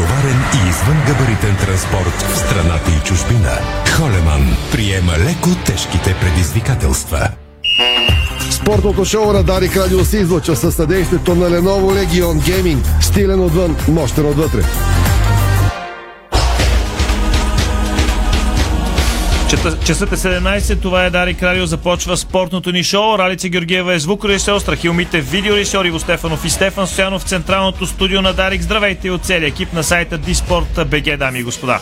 тежкотоварен и извънгабаритен транспорт в страната и чужбина. Холеман приема леко тежките предизвикателства. Спортното шоу на Дарик Радио се излъчва със съдействието на Lenovo Legion Gaming. Стилен отвън, мощен отвътре. Часът е 17, това е Дарик Радио, започва спортното ни шоу. Ралица Георгиева е звукорежисьор, Страхил Мите видеорежисьор, Иво Стефанов и Стефан Стоянов в централното студио на Дарик. Здравейте от целия екип на сайта Диспорт БГ, дами и господа.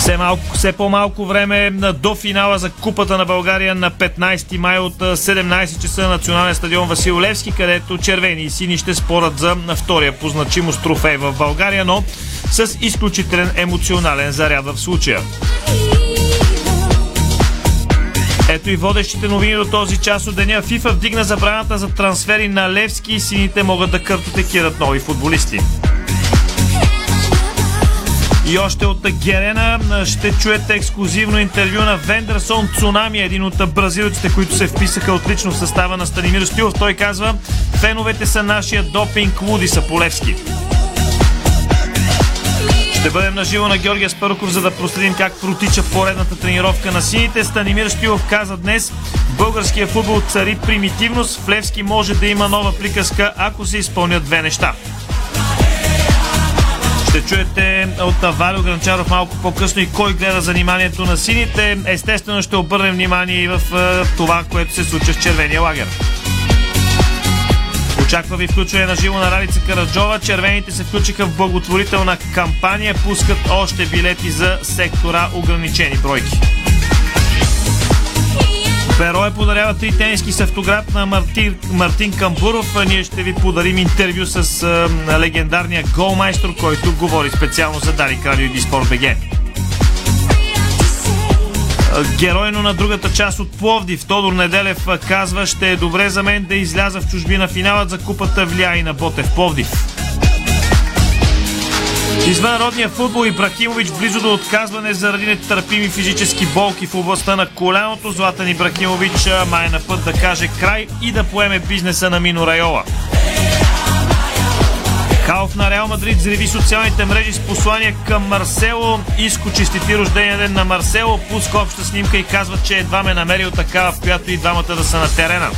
Все, малко, все по-малко време до финала за Купата на България на 15 май от 17 часа на Национален стадион Васил Левски, където червени и сини ще спорят за втория по значимост трофей в България, но с изключителен емоционален заряд в случая. Ето и водещите новини до този час от деня. ФИФА вдигна забраната за трансфери на Левски и сините могат да картотекират нови футболисти. И още от Герена ще чуете ексклюзивно интервю на Вендерсон Цунами, един от бразилците, които се вписаха отлично в състава на Станимир Стилов. Той казва, феновете са нашия допинг, луди са Полевски. Ще бъдем на живо на Георгия Спаруков, за да проследим как протича поредната тренировка на сините. Станимир Стилов каза днес, българския футбол цари примитивност. В Левски може да има нова приказка, ако се изпълнят две неща. Ще чуете от Валио Гранчаров малко по-късно и кой гледа заниманието на сините. Естествено ще обърнем внимание и в това, което се случва с червения лагер. Очаква ви включване на живо на Ралица Караджова. Червените се включиха в благотворителна кампания. Пускат още билети за сектора ограничени бройки. Берое подарява три тениски с автограф на Мартин, Мартин Камбуров. Ние ще ви подарим интервю с а, легендарния голмайстор, който говори специално за Дарик Радио и Диспорт БГ. Геройно на другата част от Пловдив, Тодор Неделев казва, ще е добре за мен да изляза в чужбина. Финалът за купата влия и на Ботев Пловдив. Извън родния футбол Ибрахимович близо до отказване заради нетърпими физически болки в областта на коляното. Златан Ибрахимович май на път да каже край и да поеме бизнеса на Мино Райола. Халф на Реал Мадрид взриви социалните мрежи с послание към Марсело. Иско честити рождения ден на Марсело. Пуска обща снимка и казва, че едва ме намерил такава, в която и двамата да са на терена.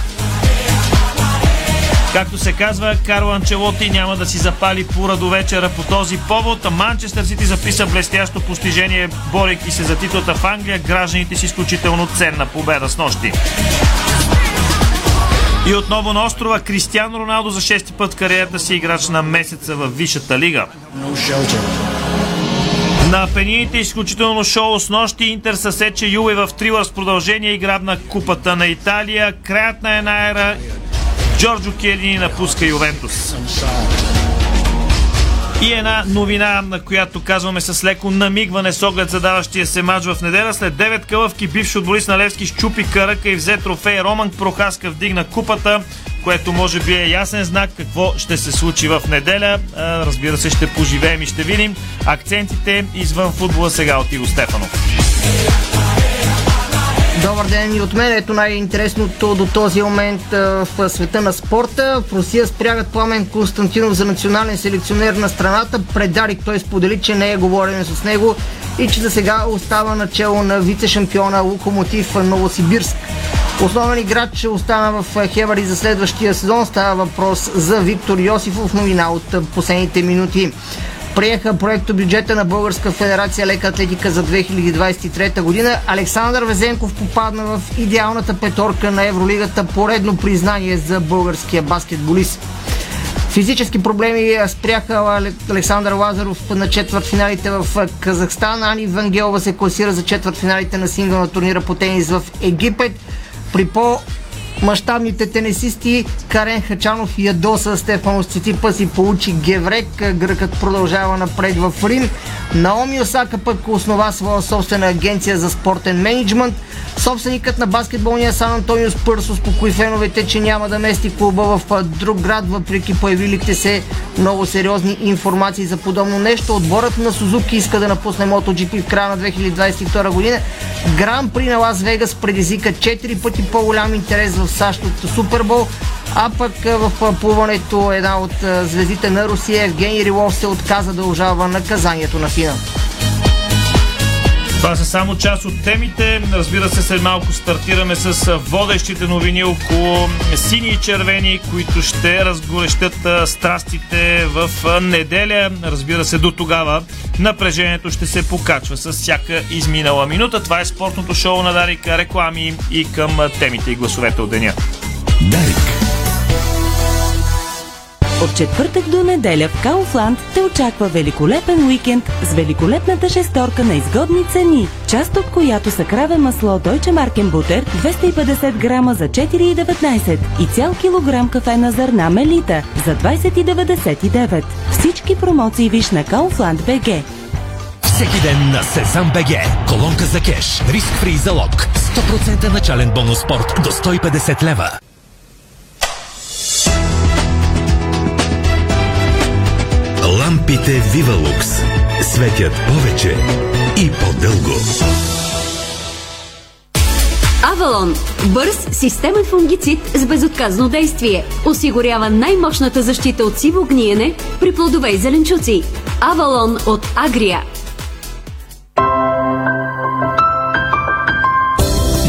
Както се казва, Карло Анчелоти няма да си запали пура до вечера по този повод. Манчестър Сити записа блестящо постижение, борейки се за титлата в Англия. Гражданите си изключително ценна победа с нощи. И отново на острова Кристиано Роналдо за шести път кариерата си играч на месеца в Висшата лига. На пенините изключително шоу с нощи Интер съсече Юве в трилър с продължение и грабна купата на Италия. Краят на една ера Джорджо Келини напуска Ювентус. И една новина, на която казваме с леко намигване с оглед задаващия се матч в неделя. След 9 кълъвки бивш футболист на Левски щупи каръка и взе трофей. Роман Прохаска вдигна купата, което може би е ясен знак какво ще се случи в неделя. Разбира се, ще поживеем и ще видим. Акцентите извън футбола сега от Иго Стефанов. Добър ден и от мен. Ето най-интересното до този момент в света на спорта. В Русия спрягат Пламен Константинов за национален селекционер на страната. Предарик той сподели, че не е говорен с него и че за сега остава начало на вице-шампиона Локомотив Новосибирск. Основен играч остана в Хевари за следващия сезон. Става въпрос за Виктор Йосифов. Новина от последните минути приеха проекто бюджета на Българска федерация лека атлетика за 2023 година. Александър Везенков попадна в идеалната петорка на Евролигата. Поредно признание за българския баскетболист. Физически проблеми спряха Александър Лазаров на четвъртфиналите в Казахстан. Ани Вангелова се класира за четвъртфиналите на сингълна турнира по тенис в Египет. При по мащабните тенесисти Карен Хачанов ядоса Стефан Цитипас и получи Геврек. Гръкът продължава напред в Рим. Наоми Осака пък основа своя собствена агенция за спортен менеджмент. Собственикът на баскетболния Сан Антонио Спърс успокои феновете, че няма да мести клуба в друг град, въпреки появилите се много сериозни информации за подобно нещо. Отборът на Сузуки иска да напусне MotoGP в края на 2022 година. Гран при на Лас Вегас предизвика 4 пъти по-голям интерес в САЩ от Супербол. А пък в плуването една от звездите на Русия, Евгений Рилов, се отказа да ожава наказанието на Фина. Това са само част от темите. Разбира се, след малко стартираме с водещите новини около сини и червени, които ще разгорещат страстите в неделя. Разбира се, до тогава напрежението ще се покачва с всяка изминала минута. Това е спортното шоу на Дарика, реклами и към темите и гласовете от деня. Дарик. От четвъртък до неделя в Кауфланд те очаква великолепен уикенд с великолепната шесторка на изгодни цени, част от която са краве масло Deutsche Marken Butter 250 грама за 4,19 и цял килограм кафе на зърна Мелита за 20,99. Всички промоции виж на Kaufland BG. Всеки ден на Сезам БГ. Колонка за кеш. Риск фри залог. 100% начален бонус спорт до 150 лева. Лампите Вивалукс светят повече и по-дълго. Авалон – бърз системен фунгицид с безотказно действие. Осигурява най-мощната защита от сиво гниене при плодове и зеленчуци. Авалон от Агрия.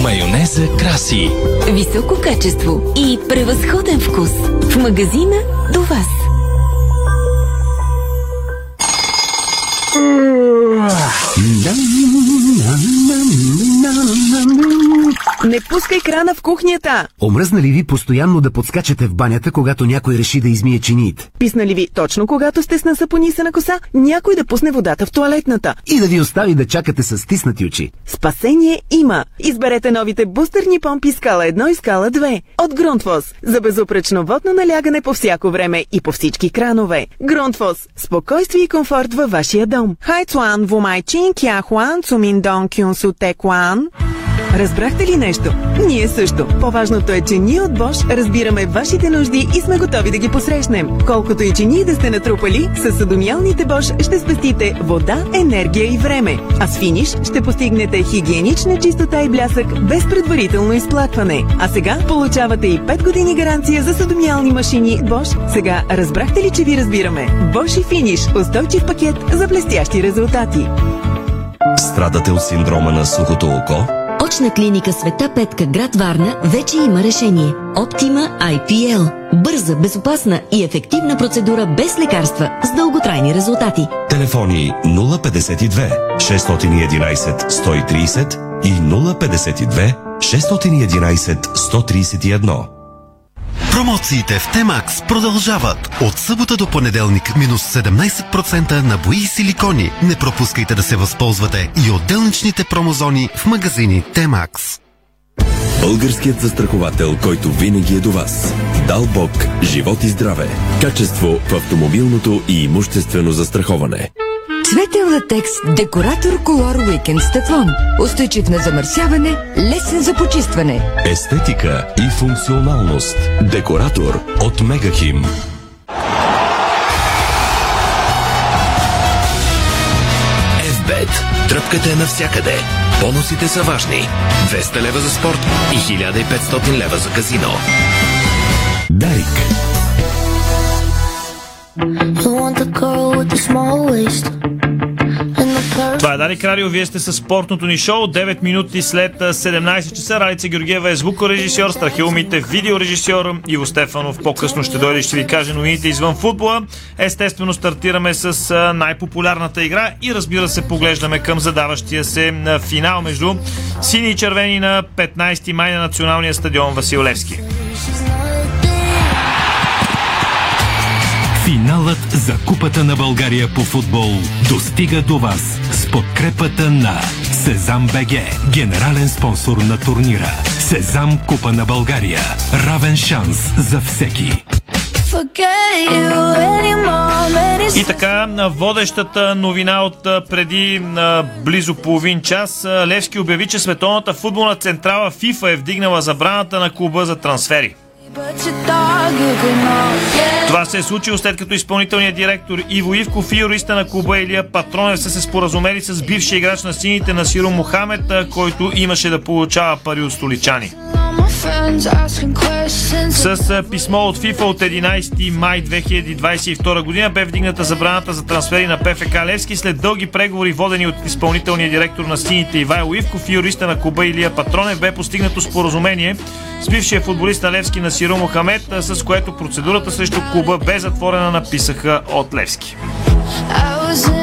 Майонеза краси. Високо качество и превъзходен вкус. В магазина до вас. Mm-hmm. Не пускай крана в кухнята! Омръзна ли ви постоянно да подскачате в банята, когато някой реши да измие чиниите? Писна ли ви точно когато сте с насъпонисана коса, някой да пусне водата в туалетната? И да ви остави да чакате с стиснати очи? Спасение има! Изберете новите бустерни помпи скала 1 и скала 2 от Грунтфос за безупречно водно налягане по всяко време и по всички кранове. Грунтфос – спокойствие и комфорт във вашия дом. Хайцуан, Вумайчин, Кяхуан, Цуминдон, Кюнсу, Текуан. Разбрахте ли нещо? Ние също. По-важното е, че ние от Bosch разбираме вашите нужди и сме готови да ги посрещнем. Колкото и че ние да сте натрупали, с съдомиалните Bosch ще спестите вода, енергия и време. А с финиш ще постигнете хигиенична чистота и блясък без предварително изплакване. А сега получавате и 5 години гаранция за съдомиални машини Bosch. Сега разбрахте ли, че ви разбираме? Bosch и финиш. Устойчив пакет за блестящи резултати. Страдате от синдрома на сухото око? Очна клиника Света Петка, град Варна, вече има решение. Оптима IPL. Бърза, безопасна и ефективна процедура без лекарства с дълготрайни резултати. Телефони 052 611 130 и 052 611 131. Промоциите в Темакс продължават. От събота до понеделник минус 17% на бои и силикони. Не пропускайте да се възползвате и от делничните промозони в магазини Темакс. Българският застраховател, който винаги е до вас. Дал Бог, живот и здраве. Качество в автомобилното и имуществено застраховане. Цветен латекс Декоратор Колор Уикенд с тефлон. Устойчив на замърсяване, лесен за почистване. Естетика и функционалност. Декоратор от Мегахим. FBET. Тръпката е навсякъде. Бонусите са важни. 200 лева за спорт и 1500 лева за казино. Дарик. Това е Дарик Радио, вие сте с спортното ни шоу. 9 минути след 17 часа. Ралица Георгиева е звукорежисьор, Страхил Мите видеорежисьор, Иво Стефанов по-късно ще дойде и ще ви каже новините извън футбола. Естествено стартираме с най-популярната игра и разбира се поглеждаме към задаващия се финал между сини и червени на 15 май на националния стадион Васил Левски. Финалът за Купата на България по футбол достига до вас с подкрепата на Сезам БГ, генерален спонсор на турнира. Сезам Купа на България. Равен шанс за всеки. И така, водещата новина от преди близо половин час, Левски обяви, че Световната футболна централа ФИФА е вдигнала забраната на клуба за трансфери. Това се е случило след като изпълнителният директор Иво Ивков и юриста на клуба Илия Патронев са се споразумели с бившия играч на сините на Сиро Мохамед, който имаше да получава пари от столичани. С писмо от FIFA от 11 май 2022 година бе вдигната забраната за трансфери на ПФК Левски след дълги преговори, водени от изпълнителния директор на Сините Ивайло Ивков и юриста на клуба Илия Патронев, бе постигнато споразумение с бившия футболист на Левски на Сиро Мохамед, с което процедурата срещу клуба бе затворена, написаха от Левски. Със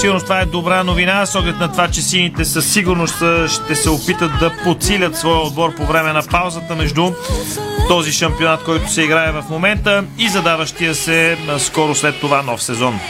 сигурност това е добра новина, с оглед на това, че сините със сигурност ще се опитат да подсилят своя отбор по време на паузата между този шампионат, който се играе в момента и задаващия се скоро след това нов сезон.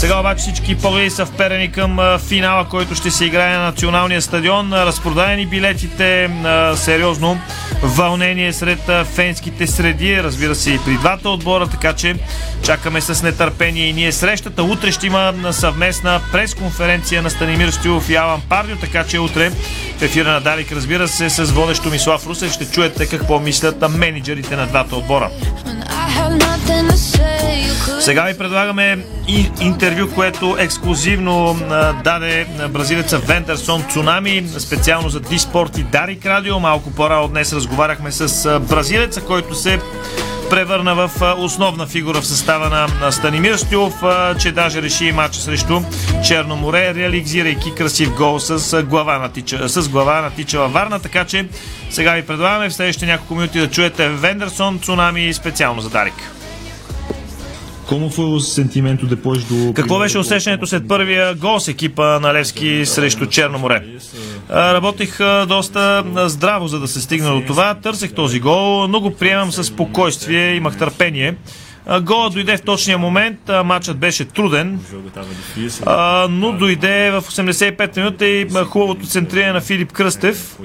Сега обаче всички погледи са вперени към финала, който ще се играе на националния стадион. Разпродадени билетите, сериозно вълнение сред фенските среди, разбира се и при двата отбора, така че чакаме с нетърпение и ние срещата. Утре ще има съвместна пресконференция на Станимир Стюлов и Алан Пардио, така че утре в ефира на Далик, разбира се, с водещо Мислав Русев ще чуете какво мислят менеджерите на двата отбора. Сега ви предлагаме и интервю, което ексклюзивно даде бразилеца Вендерсон Цунами, специално за Диспорт и Дарик Радио. Малко по-рано днес разговаряхме с бразилеца, който се превърна в основна фигура в състава на Станимир Стюлов, че даже реши матча срещу Черно море, реализирайки красив гол с глава, натича, с глава натичала Варна, така че сега ви предлагаме в следващите няколко минути да чуете Вендерсон Цунами специално за Дарик. Какво беше усещането след първия гол с екипа на Левски срещу Черно море? Работих доста здраво, за да се стигна до това. Търсех този гол, но го приемам с спокойствие, имах търпение. Гола дойде в точния момент, матчът беше труден, но дойде в 85 минута и хубавото центриране на Филип Кръстев.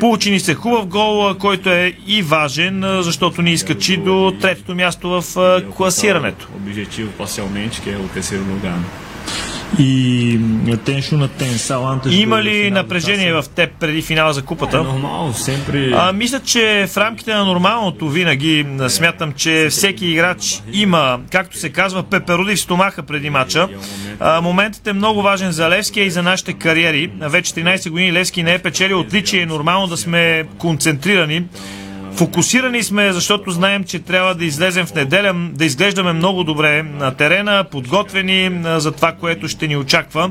Получи ни се хубав гол, който е и важен, защото ни изкачи до третото място в класирането. И теншо Има ли напрежение в теб преди финала за купата? Е а, мисля, че в рамките на нормалното винаги смятам, че всеки играч има, както се казва, пепероди в стомаха преди мача. А, моментът е много важен за Левски и за нашите кариери. Вече 13 години Левски не е печелил отличие. Е нормално да сме концентрирани Фокусирани сме, защото знаем, че трябва да излезем в неделя, да изглеждаме много добре на терена, подготвени за това, което ще ни очаква.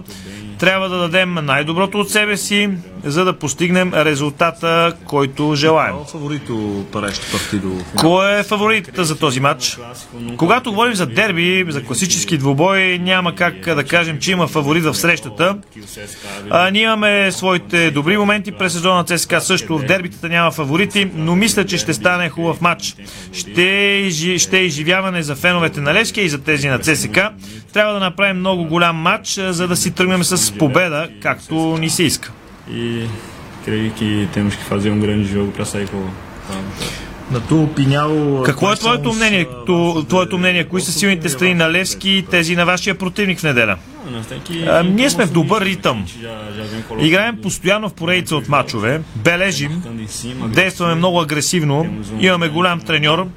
Трябва да дадем най-доброто от себе си, за да постигнем резултата, който желаем. Кой е фаворитът за този матч? Когато говорим за дерби, за класически двубой, няма как да кажем, че има фаворит в срещата. А, ние имаме своите добри моменти през сезона ЦСКА също. В дербитата няма фаворити, но мисля, че ще стане хубав матч. Ще, ще е изживяване за феновете на Левския и за тези на ЦСКА. Трябва да направим много голям матч, за да си тръгнем с победа, както ни се иска. И creio que temos que fazer um grande jogo para sair com какво е твоето мнение? Твоето мнение? Кои са силните страни на Левски и тези на вашия противник в неделя? А, ние сме в добър ритъм. Играем постоянно в поредица от мачове, бележим, действаме много агресивно, имаме голям треньор,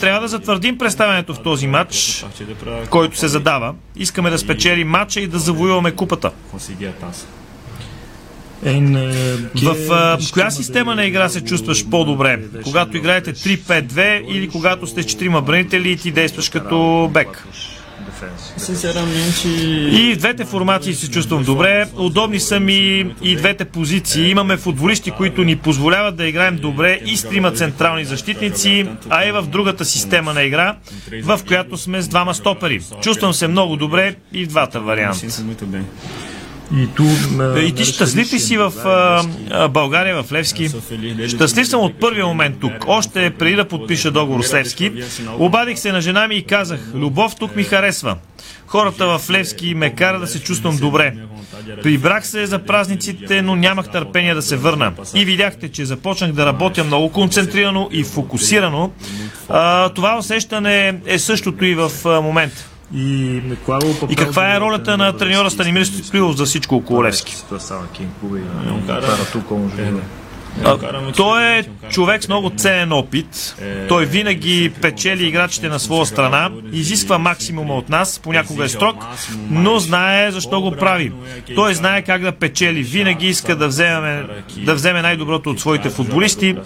трябва да затвърдим представянето в този матч, който се задава. Искаме да спечелим матча и да завоюваме купата. В а, коя система на игра се чувстваш по-добре? Когато играете 3-5-2 или когато сте с 4 бранители и ти действаш като бек? И в двете формации се чувствам добре. Удобни са ми и двете позиции. Имаме футболисти, които ни позволяват да играем добре и с трима централни защитници, а и в другата система на игра, в която сме с двама стопери. Чувствам се много добре и в двата варианта. И, ту, и ти щастлив ли си в а, България, в Левски? Щастлив съм от първия момент тук. Още преди да подпиша договор с Левски. Обадих се на жена ми и казах, любов тук ми харесва. Хората в Левски ме кара да се чувствам добре. Прибрах се за празниците, но нямах търпение да се върна. И видяхте, че започнах да работя много концентрирано и фокусирано. А, това усещане е същото и в момента. И, и каква е ролята на треньора Станимир Стоилов за всичко около Левски? А, той е човек с много ценен опит. Той винаги печели играчите на своя страна, изисква максимума от нас, понякога е строг, но знае защо го прави. Той знае как да печели. Винаги иска да вземе, да вземе най-доброто от своите футболисти.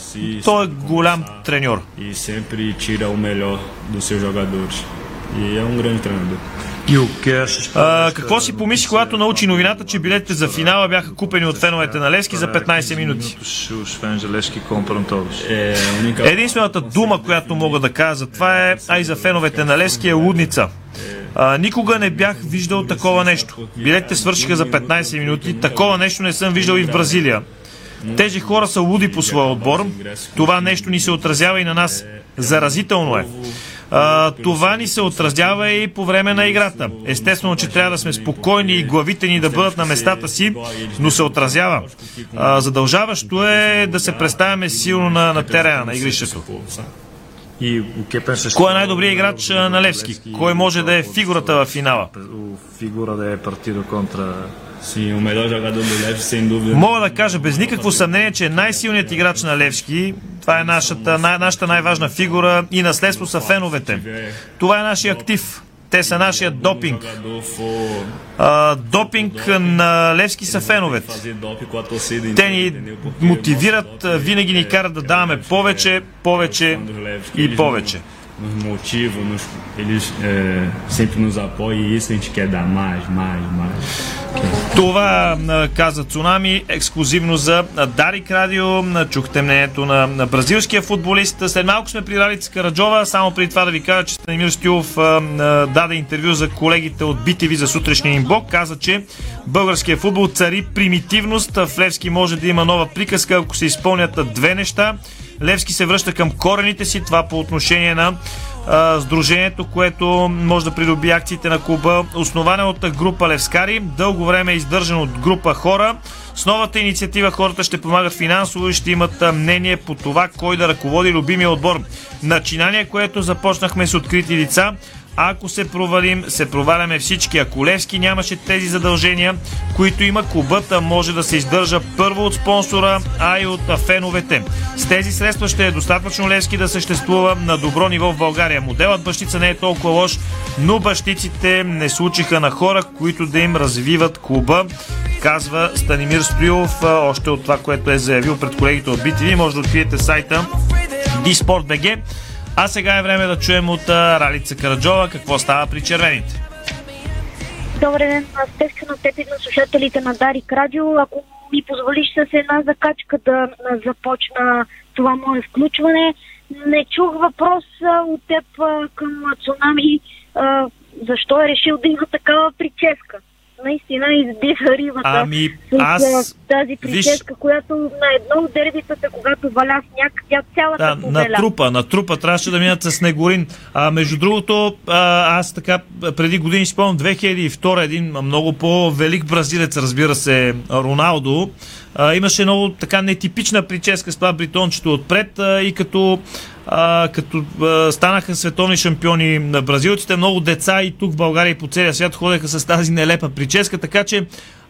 Той е голям треньор. E sempre tira o melhor dos seus jogadores. E é um grande treinador. А, какво си помисли, когато научи новината, че билетите за финала бяха купени от феновете на Левски за 15 минути? Единствената дума, която мога да кажа за това е, а и за феновете на Левски е лудница. А, никога не бях виждал такова нещо. Билетите свършиха за 15 минути. Такова нещо не съм виждал и в Бразилия. Тези хора са луди по своя отбор. Това нещо ни се отразява и на нас. Заразително е. Това ни се отразява и по време на играта. Естествено, че трябва да сме спокойни и главите ни да бъдат на местата си, но се отразява. А, задължаващо е да се представяме силно на, на терена, на игрището. Кой е най-добрият играч на Левски? Кой може да е фигурата в финала? Figura de partido contra Sim, o melhor jogador do Leve, sem dúvida. Мога да кажа без никакво съмнение, че най-силният играч на Левски, това е нашата, най- нашата най-важна фигура и наследство са феновете. Това е нашия актив. Те са нашия допинг. А, допинг на Левски са феновете. Те ни мотивират, винаги ни карат да даваме повече, повече и повече. Nos motiva, nos, eles é, sempre nos apoiam e isso a gente quer dar mais, mais, mais. Това каза Цунами ексклюзивно за Дарик Радио. Чухте мнението на, на бразилския футболист. След малко сме при Ралица Караджова. Само преди това да ви кажа, че Станимир Стюлов даде интервю за колегите от BTV за сутрешния им блок. Каза, че българския футбол цари примитивност. В Левски може да има нова приказка, ако се изпълнят две неща. Левски се връща към корените си. Това по отношение на а, сдружението, което може да придоби акциите на клуба. Основане от група Левскари. Дълго време е издържан от група хора. С новата инициатива хората ще помагат финансово и ще имат мнение по това кой да ръководи любимия отбор. Начинание, което започнахме с открити лица. Ако се провалим, се проваляме всички. Ако Левски нямаше тези задължения, които има клубът, а може да се издържа първо от спонсора, а и от феновете. С тези средства ще е достатъчно Левски да съществува на добро ниво в България. Моделът бащица не е толкова лош, но бащиците не случиха на хора, които да им развиват клуба, казва Станимир Стоилов, още от това, което е заявил пред колегите от BTV. Може да откриете сайта dsport.bg. А сега е време да чуем от Ралица Караджова какво става при червените. Добър ден, естествено теб и на слушателите на Дарик Радио. Ако ми позволиш с една закачка да започна това мое включване, не чух въпрос от теб към Цунами защо е решил да има такава прическа. Наистина избиха рибата Ами, с аз- тази прическа, която на едно от дербитата, когато валя сняг, тя цялата Да, на побеля. трупа, на трупа трябваше да минат с Снегорин. А, между другото, а, аз така преди години спомням 2002 един много по-велик бразилец, разбира се, Роналдо. А, имаше много така нетипична прическа с това бритончето отпред а, и като а, като а, станаха световни шампиони на бразилците, много деца и тук в България и по целия свят ходеха с тази нелепа прическа, така че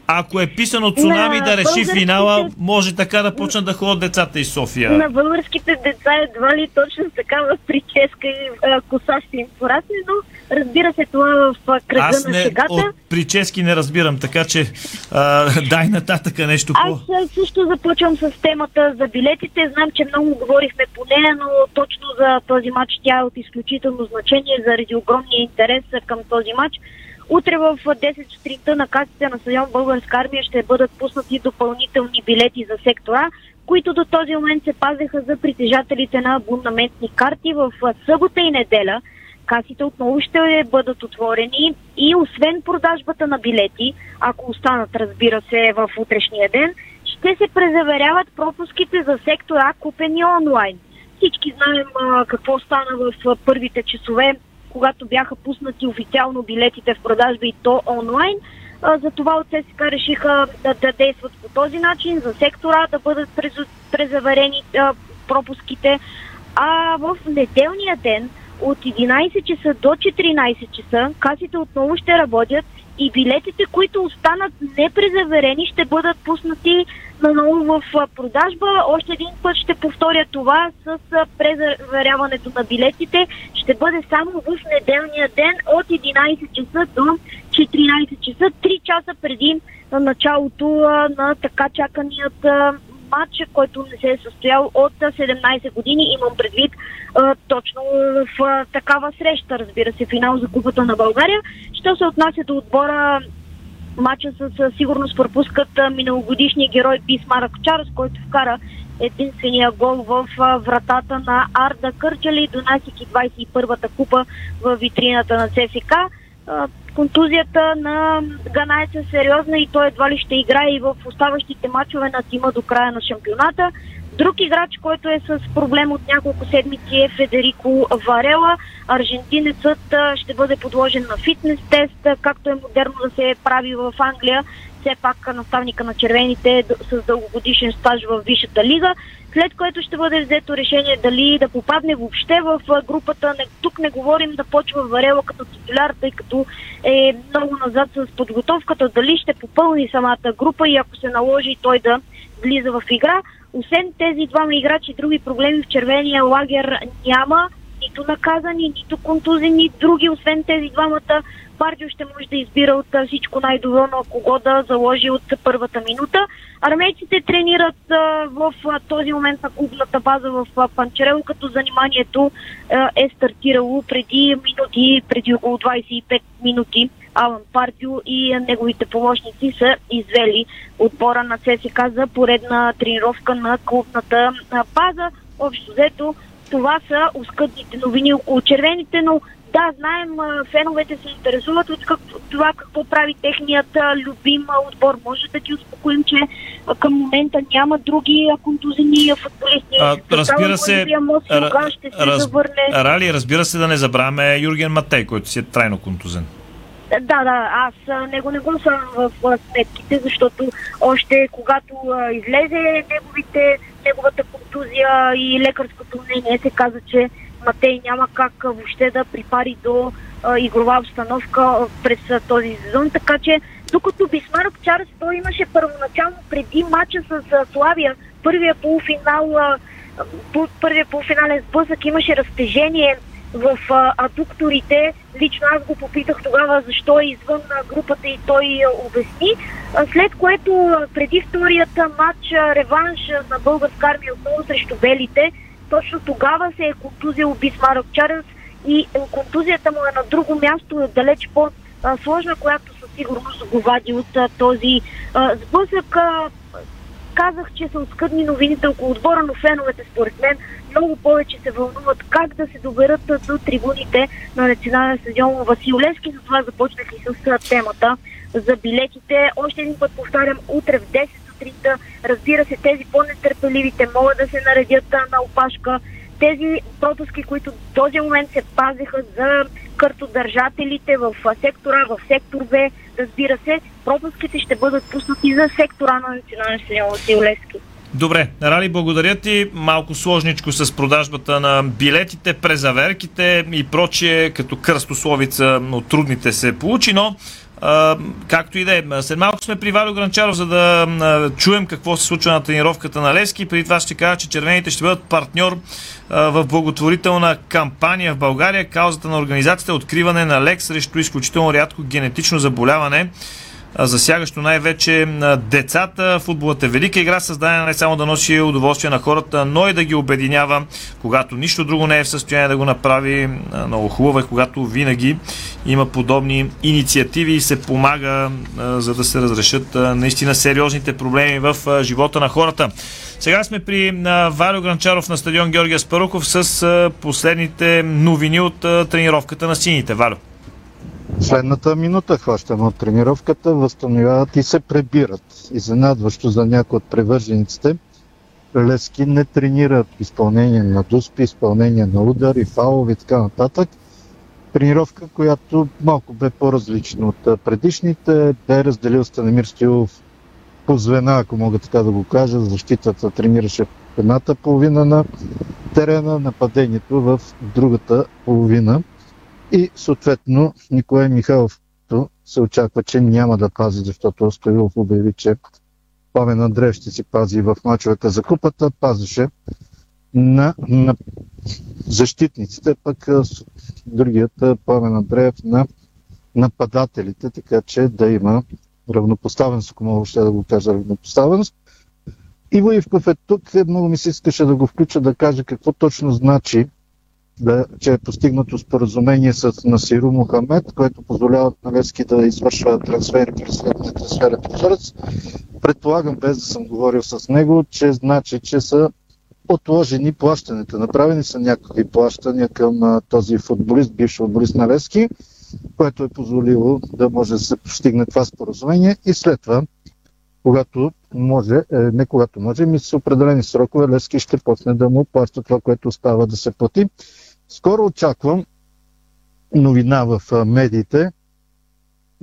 ако е писано цунами На да реши българските- финала, може така да почнат да ходят децата из София. На българските деца едва ли точно такава прическа и а, коса ще им порасне, но разбира се, това в кръга Аз на не, шегата. от прически не разбирам, така че а, дай нататъка нещо по... Аз също започвам с темата за билетите. Знам, че много говорихме по нея, но точно за този матч тя е от изключително значение заради огромния интерес към този матч. Утре в а, 10 сутринта на касите на стадион Българска армия ще бъдат пуснати допълнителни билети за сектора, които до този момент се пазеха за притежателите на абонаментни карти в събота и неделя. Касите отново ще бъдат отворени и освен продажбата на билети, ако останат, разбира се, в утрешния ден, ще се презаверяват пропуските за сектор А, купени онлайн. Всички знаем а, какво стана в а, първите часове, когато бяха пуснати официално билетите в продажба и то онлайн. А, затова от ССК решиха да, да действат по този начин, за сектора да бъдат презаверени а, пропуските. А в неделния ден от 11 часа до 14 часа касите отново ще работят и билетите, които останат непрезаверени, ще бъдат пуснати наново в продажба. Още един път ще повторя това с презаверяването на билетите. Ще бъде само в неделния ден от 11 часа до 14 часа, 3 часа преди началото на така чаканият а, матч, който не се е състоял от а, 17 години. Имам предвид а, точно в а, такава среща, разбира се, финал за Купата на България. Що се отнася до отбора Матча със сигурност пропускат миналогодишния герой Бисмарък Чарлз, който вкара единствения гол в вратата на Арда Кърчали, донасяйки 21-та купа в витрината на ЦСК. Контузията на Ганайца е сериозна и той едва ли ще играе и в оставащите матчове на тима до края на шампионата. Друг играч, който е с проблем от няколко седмици е Федерико Варела. Аржентинецът ще бъде подложен на фитнес тест, както е модерно да се прави в Англия. Все пак наставника на червените е с дългогодишен стаж в Висшата лига, след което ще бъде взето решение дали да попадне въобще в групата. Тук не говорим да почва Варела като титуляр, тъй като е много назад с подготовката, дали ще попълни самата група и ако се наложи той да влиза в игра. Освен тези двама играчи, други проблеми в червения лагер няма. Нито наказани, нито контузени, други, освен тези двамата. Бардио ще може да избира от всичко най-добро, но кого да заложи от първата минута. Армейците тренират в този момент на клубната база в а, Панчерело, като заниманието е стартирало преди минути, преди около 25 минути. Алан Партио и неговите помощници са извели отбора на ЦСК за поредна тренировка на клубната база. Общо взето това са оскъдните новини около червените, но да, знаем, феновете се интересуват от как, това какво прави техният любим отбор. Може да ти успокоим, че към момента няма други контузени а, футболисти. А, разбира се, Мосилга ще се раз, завърне. Рали, разбира се да не забравяме Юрген Матей, който си е трайно контузен. Да, да, аз него не го съм в сметките, защото още когато излезе неговите, неговата контузия и лекарското мнение се каза, че Матей няма как въобще да припари до а, игрова обстановка през а, този сезон, така че докато Бисмарък Чарлз той имаше първоначално преди матча с а, Славия, първия полуфинал, а, първия полуфинален сблъсък имаше разтежение в адукторите. Лично аз го попитах тогава защо е извън групата и той обясни. След което преди вторият а, матч реванш на българска армия отново срещу белите, точно тогава се е контузил Бисмарък Чарлз и контузията му е на друго място, е далеч по-сложна, която със сигурност го вади от а, този а, сблъсък. А, казах, че са оскъдни новините около отбора, но феновете според мен много повече се вълнуват как да се доберат до трибуните на национален стадион Васил Левски. Затова започнах и с темата за билетите. Още един път повтарям, утре в 10 сутринта, разбира се, тези по-нетърпеливите могат да се наредят на опашка. Тези пропуски, които в този момент се пазиха за картодържателите в сектора, в сектор Б, разбира се, пропуските ще бъдат пуснати за сектора на национален стадион Васил Левски. Добре, Рали, благодаря ти. Малко сложничко с продажбата на билетите, презаверките и прочие, като кръстословица от трудните се получи, но както и да е. След малко сме при Валю Гранчаров, за да чуем какво се случва на тренировката на Левски. Преди това ще кажа, че червените ще бъдат партньор в благотворителна кампания в България. Каузата на организацията е откриване на лек срещу изключително рядко генетично заболяване засягащо най-вече децата. Футболът е велика игра, създадена не само да носи удоволствие на хората, но и да ги обединява, когато нищо друго не е в състояние да го направи. Много хубаво е, когато винаги има подобни инициативи и се помага, за да се разрешат наистина сериозните проблеми в живота на хората. Сега сме при Валю Гранчаров на стадион Георгия Спаруков с последните новини от тренировката на сините. Валю. Следната минута хващаме от тренировката, възстановяват и се пребират. Изненадващо за някои от превържениците, Левски не тренира изпълнение на дуспи, изпълнение на удари, фалови и така нататък. Тренировка, която малко бе по-различна от предишните, бе разделил Станемир Стилов по звена, ако мога така да го кажа. Защитата тренираше в едната половина на терена, нападението в другата половина и съответно Николай Михайлов се очаква, че няма да пази, защото Стоилов обяви, че Пламен Андреев ще си пази в мачовете за купата, пазеше на, на защитниците, пък другият Пламен Андреев на нападателите, така че да има равнопоставеност, ако мога ще да го кажа равнопоставеност. Иво Ивков е тук, много ми се искаше да го включа да каже какво точно значи да, че е постигнато споразумение с Насиру Мухамед, което позволява на Левски да извършва трансфери през следния трансферен прозорец. Предполагам, без да съм говорил с него, че значи, че са отложени плащането. Направени са някакви плащания към а, този футболист, бивш футболист на Левски, което е позволило да може да се постигне това споразумение и след това, когато може, е, не когато може, ми с определени срокове Левски ще почне да му плаща това, което остава да се плати. Скоро очаквам новина в медиите.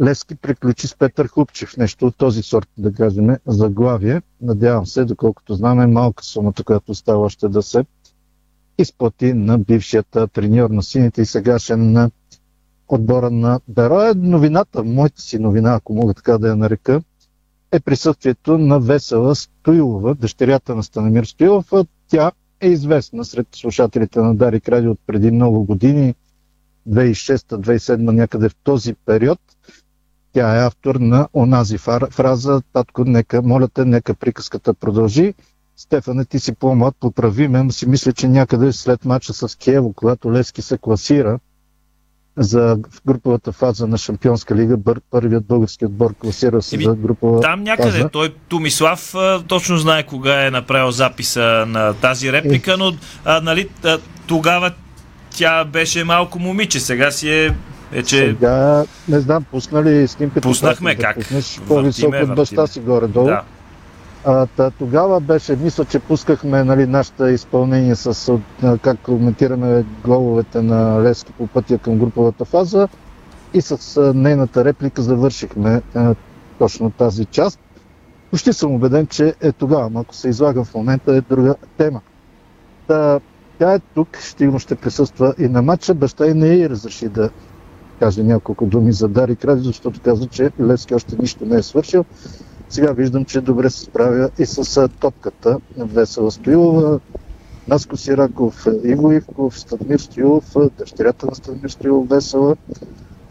Левски приключи с Петър Хупчев. Нещо от този сорт, да кажем, заглавие. Надявам се, доколкото знаме, малка сумата, която остава още да се изплати на бившият треньор на сините и сегашен на отбора на Бероя. Новината, моята си новина, ако мога така да я нарека, е присъствието на Весела Стоилова, дъщерята на Станамир Стоилов. Тя е известна сред слушателите на Дарик Радио от преди много години, 2006-2007 някъде в този период. Тя е автор на онази фраза «Татко, нека, моля те, нека приказката продължи». Стефане, ти си по-млад, поправи ме, си мисля, че някъде след мача с Киево, когато Левски се класира за груповата фаза на Шампионска лига, бър, първият български отбор класира се за групова Там някъде, фаза. той Томислав точно знае кога е направил записа на тази реплика, но а, нали, тогава тя беше малко момиче, сега си е вече... Сега, не знам, пуснали снимката. Пуснахме да как? Пуснеш по-високо от баща си горе-долу. Да. Тогава беше, мисля, че пускахме нали, нашата изпълнение с как коментираме головете на Лески по пътя към груповата фаза и с нейната реплика завършихме точно тази част. Почти съм убеден, че е тогава, ако се излага в момента е друга тема. Та, тя е тук, ще ще присъства и на матча. Баща и не й разреши да каже няколко думи за Дари Кради, защото каза, че Левски още нищо не е свършил. Сега виждам, че добре се справя и с топката Весела Стоилова, Наско Сираков, Иво Ивков, Стадмир Стоилов, дъщерята на Стадмир Стоилов Весела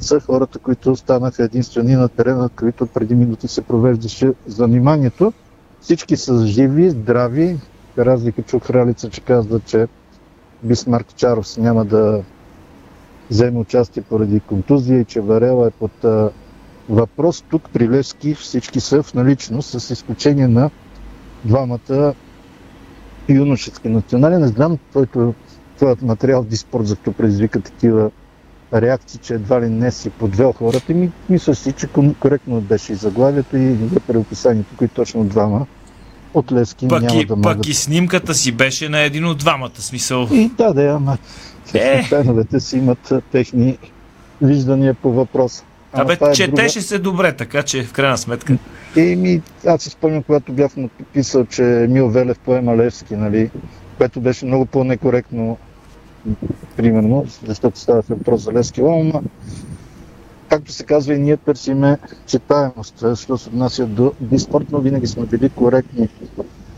са хората, които станаха единствени на терена, които преди минути се провеждаше заниманието. Всички са живи, здрави. Разлика чух Ралица, че казва, че Бисмарк Чаров няма да вземе участие поради контузия и че Варела е под въпрос. Тук при Левски всички са в наличност, с изключение на двамата юношески национали. Не знам, който твоят материал Диспорт, защо предизвика такива реакции, че едва ли не си подвел хората. Ми, мисля си, че коректно беше и заглавието и въпреки описанието, които точно двама от Левски пък няма и, да могат. Пък и снимката си беше на един от двамата, смисъл. И да, да, ама Е. феновете си имат техни виждания по въпроса. Абе, е четеше се добре, така че в крайна сметка. Еми, аз си спомням, когато бях написал, че Емил Велев поема Левски, нали, което беше много по-некоректно, примерно, защото ставаше въпрос за Левски Лома. Както се казва, и ние търсиме читаемост, защото се отнася до диспорт, но винаги сме били коректни.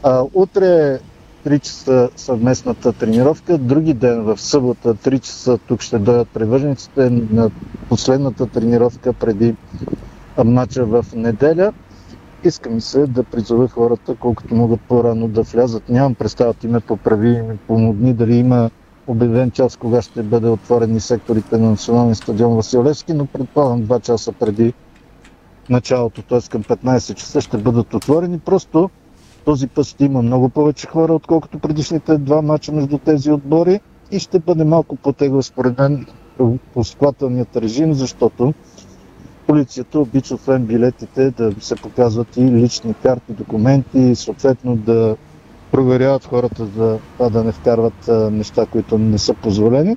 А, утре 3 часа съвместната тренировка, други ден в събота 3 часа тук ще дойдат привържениците на последната тренировка преди матча в неделя. Иска ми се да призова хората, колкото могат по-рано да влязат. Нямам представа, ти ме поправи и ми помогни дали има обявен час, кога ще бъде отворени секторите на Националния стадион Василевски, но предполагам 2 часа преди началото, т.е. към 15 часа ще бъдат отворени. Просто този път ще има много повече хора, отколкото предишните два мача между тези отбори и ще бъде малко по-тегло според мен посклателният режим, защото полицията обича освен билетите да се показват и лични карти, документи и съответно да проверяват хората за това да не вкарват неща, които не са позволени.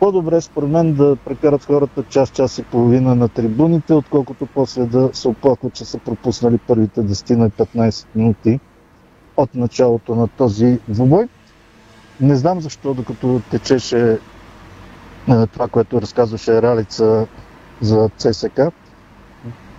По-добре според мен да прекарат хората час, час и половина на трибуните, отколкото после да се оплакват, че са пропуснали първите 10 на 15 минути от началото на този двубой. Не знам защо, докато течеше а, това, което разказваше Ралица за ЦСК,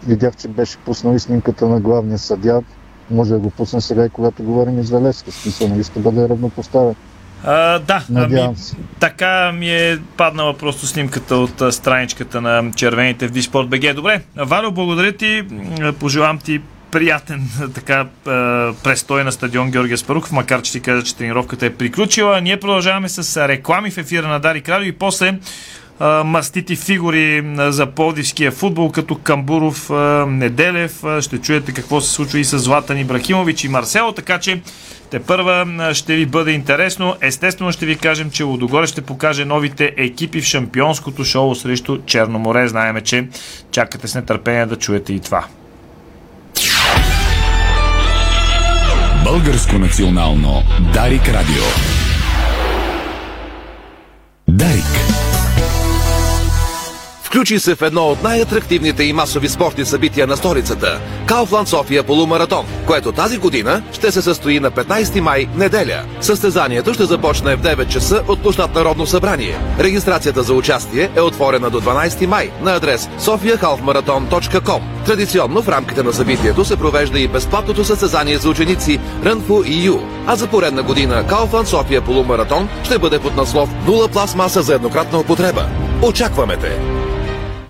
видях, че беше пуснал и снимката на главния съдя. Може да го пусне сега и когато говорим и за Левски. Смисъл, нали ще бъде равнопоставен. А, да, ами, така ми е паднала просто снимката от а, страничката на червените в Диспорт БГ. Добре, Валю, благодаря ти. Пожелавам ти приятен така престой на стадион Георгия Спарухов, макар че ти каза, че тренировката е приключила. Ние продължаваме с реклами в ефира на Дари Кралю и после мастити фигури за полдивския футбол, като Камбуров, Неделев. Ще чуете какво се случва и с Златан Ибрахимович и Марсело, така че те първа ще ви бъде интересно. Естествено ще ви кажем, че Лудогоре ще покаже новите екипи в шампионското шоу срещу Черноморе. Знаеме, че чакате с нетърпение да чуете и това. Българско национално Дарик Радио. Дарик. Включи се в едно от най-атрактивните и масови спортни събития на столицата – Кауфланд София полумаратон, което тази година ще се състои на 15 май, неделя. Състезанието ще започне в 9 часа от площад Народно събрание. Регистрацията за участие е отворена до 12 май на адрес sofiahalfmarathon.com. Традиционно в рамките на събитието се провежда и безплатното състезание за ученици Run for EU, а за поредна година Кауфланд София полумаратон ще бъде под наслов Нула пластмаса за еднократна употреба. Очакваме те!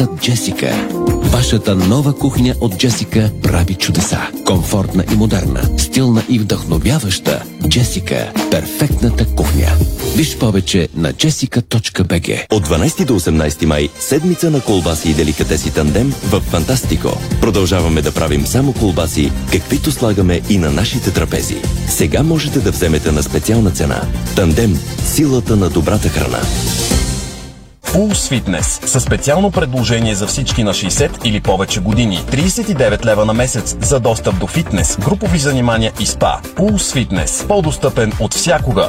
Ефектът Джесика. Вашата нова кухня от Джесика прави чудеса. Комфортна и модерна, стилна и вдъхновяваща. Джесика – перфектната кухня. Виж повече на jessica.bg От 12 до 18 май седмица на колбаси и деликатеси тандем в Фантастико. Продължаваме да правим само колбаси, каквито слагаме и на нашите трапези. Сега можете да вземете на специална цена. Тандем – силата на добрата храна. Pulse Fitness със специално предложение за всички на 60 или повече години. 39 лева на месец за достъп до фитнес, групови занимания и спа. Pulse Fitness. По-достъпен от всякога.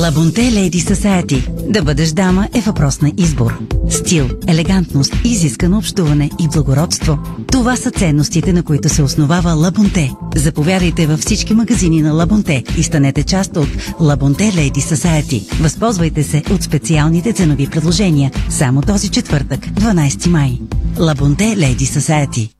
Лабонте Lady Society. Да бъдеш дама е въпрос на избор. Стил, елегантност, изискано общуване и благородство. Това са ценностите, на които се основава Лабонте. Заповядайте във всички магазини на Лабонте и станете част от Лабонте Lady Society. Възползвайте се от специалните ценови предложения само този четвъртък, 12 май. Лабонте Lady Society.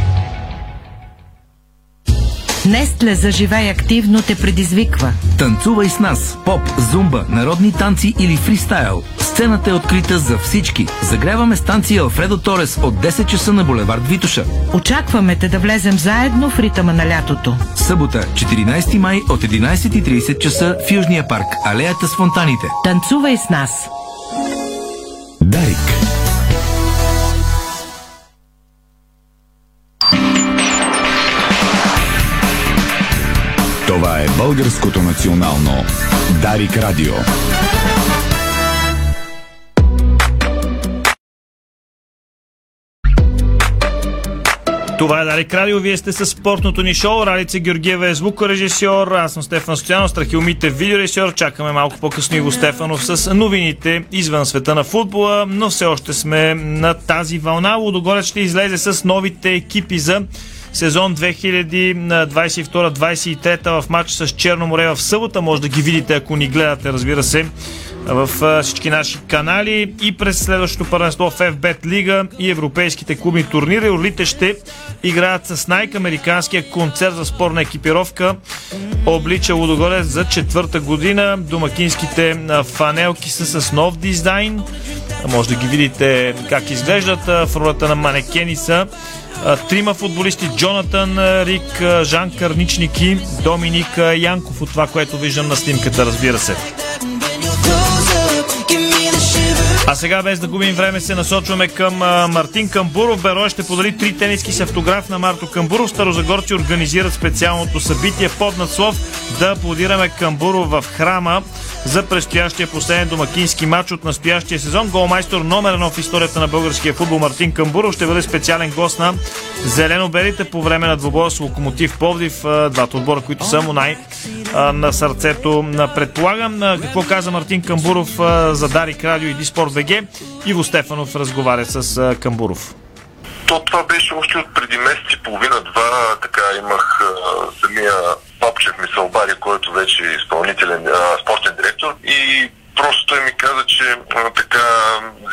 Нестле заживей активно те предизвиква. Танцувай с нас. Поп, зумба, народни танци или фристайл. Сцената е открита за всички. Загряваме станция Алфредо Торес от 10 часа на булевард Витуша. Очакваме те да влезем заедно в ритъма на лятото. Събота, 14 май от 11.30 часа в Южния парк, алеята с фонтаните. Танцувай с нас. Дарик. Българското национално Дарик Радио. Това е Дарик Радио. Вие сте с спортното ни шоу. Ралица Георгиева е звукорежисьор. Аз съм Стефан Стоянов, Страхилмите видеорежисьор. Чакаме малко по-късно Иво Стефанов с новините извън света на футбола, но все още сме на тази вълна. Лудогорец ще излезе с новите екипи за сезон 2022-2023 в матч с Черноморе в събота. Може да ги видите, ако ни гледате, разбира се, в всички наши канали и през следващото първенство в FBET Лига и европейските клубни турнири. Орлите ще играят с Nike, американския концерт за спорна екипировка. Облича Лудогорец за четвърта година. Домакинските фанелки са с нов дизайн. Може да ги видите как изглеждат. В ролята на манекени са трима футболисти Джонатан Рик, Жан Карничник и Доминик Янков от това, което виждам на снимката, разбира се. А сега, без да губим време, се насочваме към Мартин Камбуров. Берой ще подари три тениски с автограф на Марто Камбуров. Старозагорци организират специалното събитие под надслов да аплодираме Камбуров в храма за предстоящия последен домакински матч от настоящия сезон. Голмайстор номер едно в историята на българския футбол Мартин Камбуров ще бъде специален гост на Зелено-белите по време на двобоя с Локомотив Повдив. Двата отбора, които са му най на сърцето. Предполагам какво каза Мартин Камбуров за Дарик Радио и Диспорт БГ. Иво Стефанов разговаря с Камбуров. То това беше още от преди месец и половина-два. Така имах самия Папчев ми се обади, който вече е изпълнителен а, спортен директор и просто той ми каза, че а, така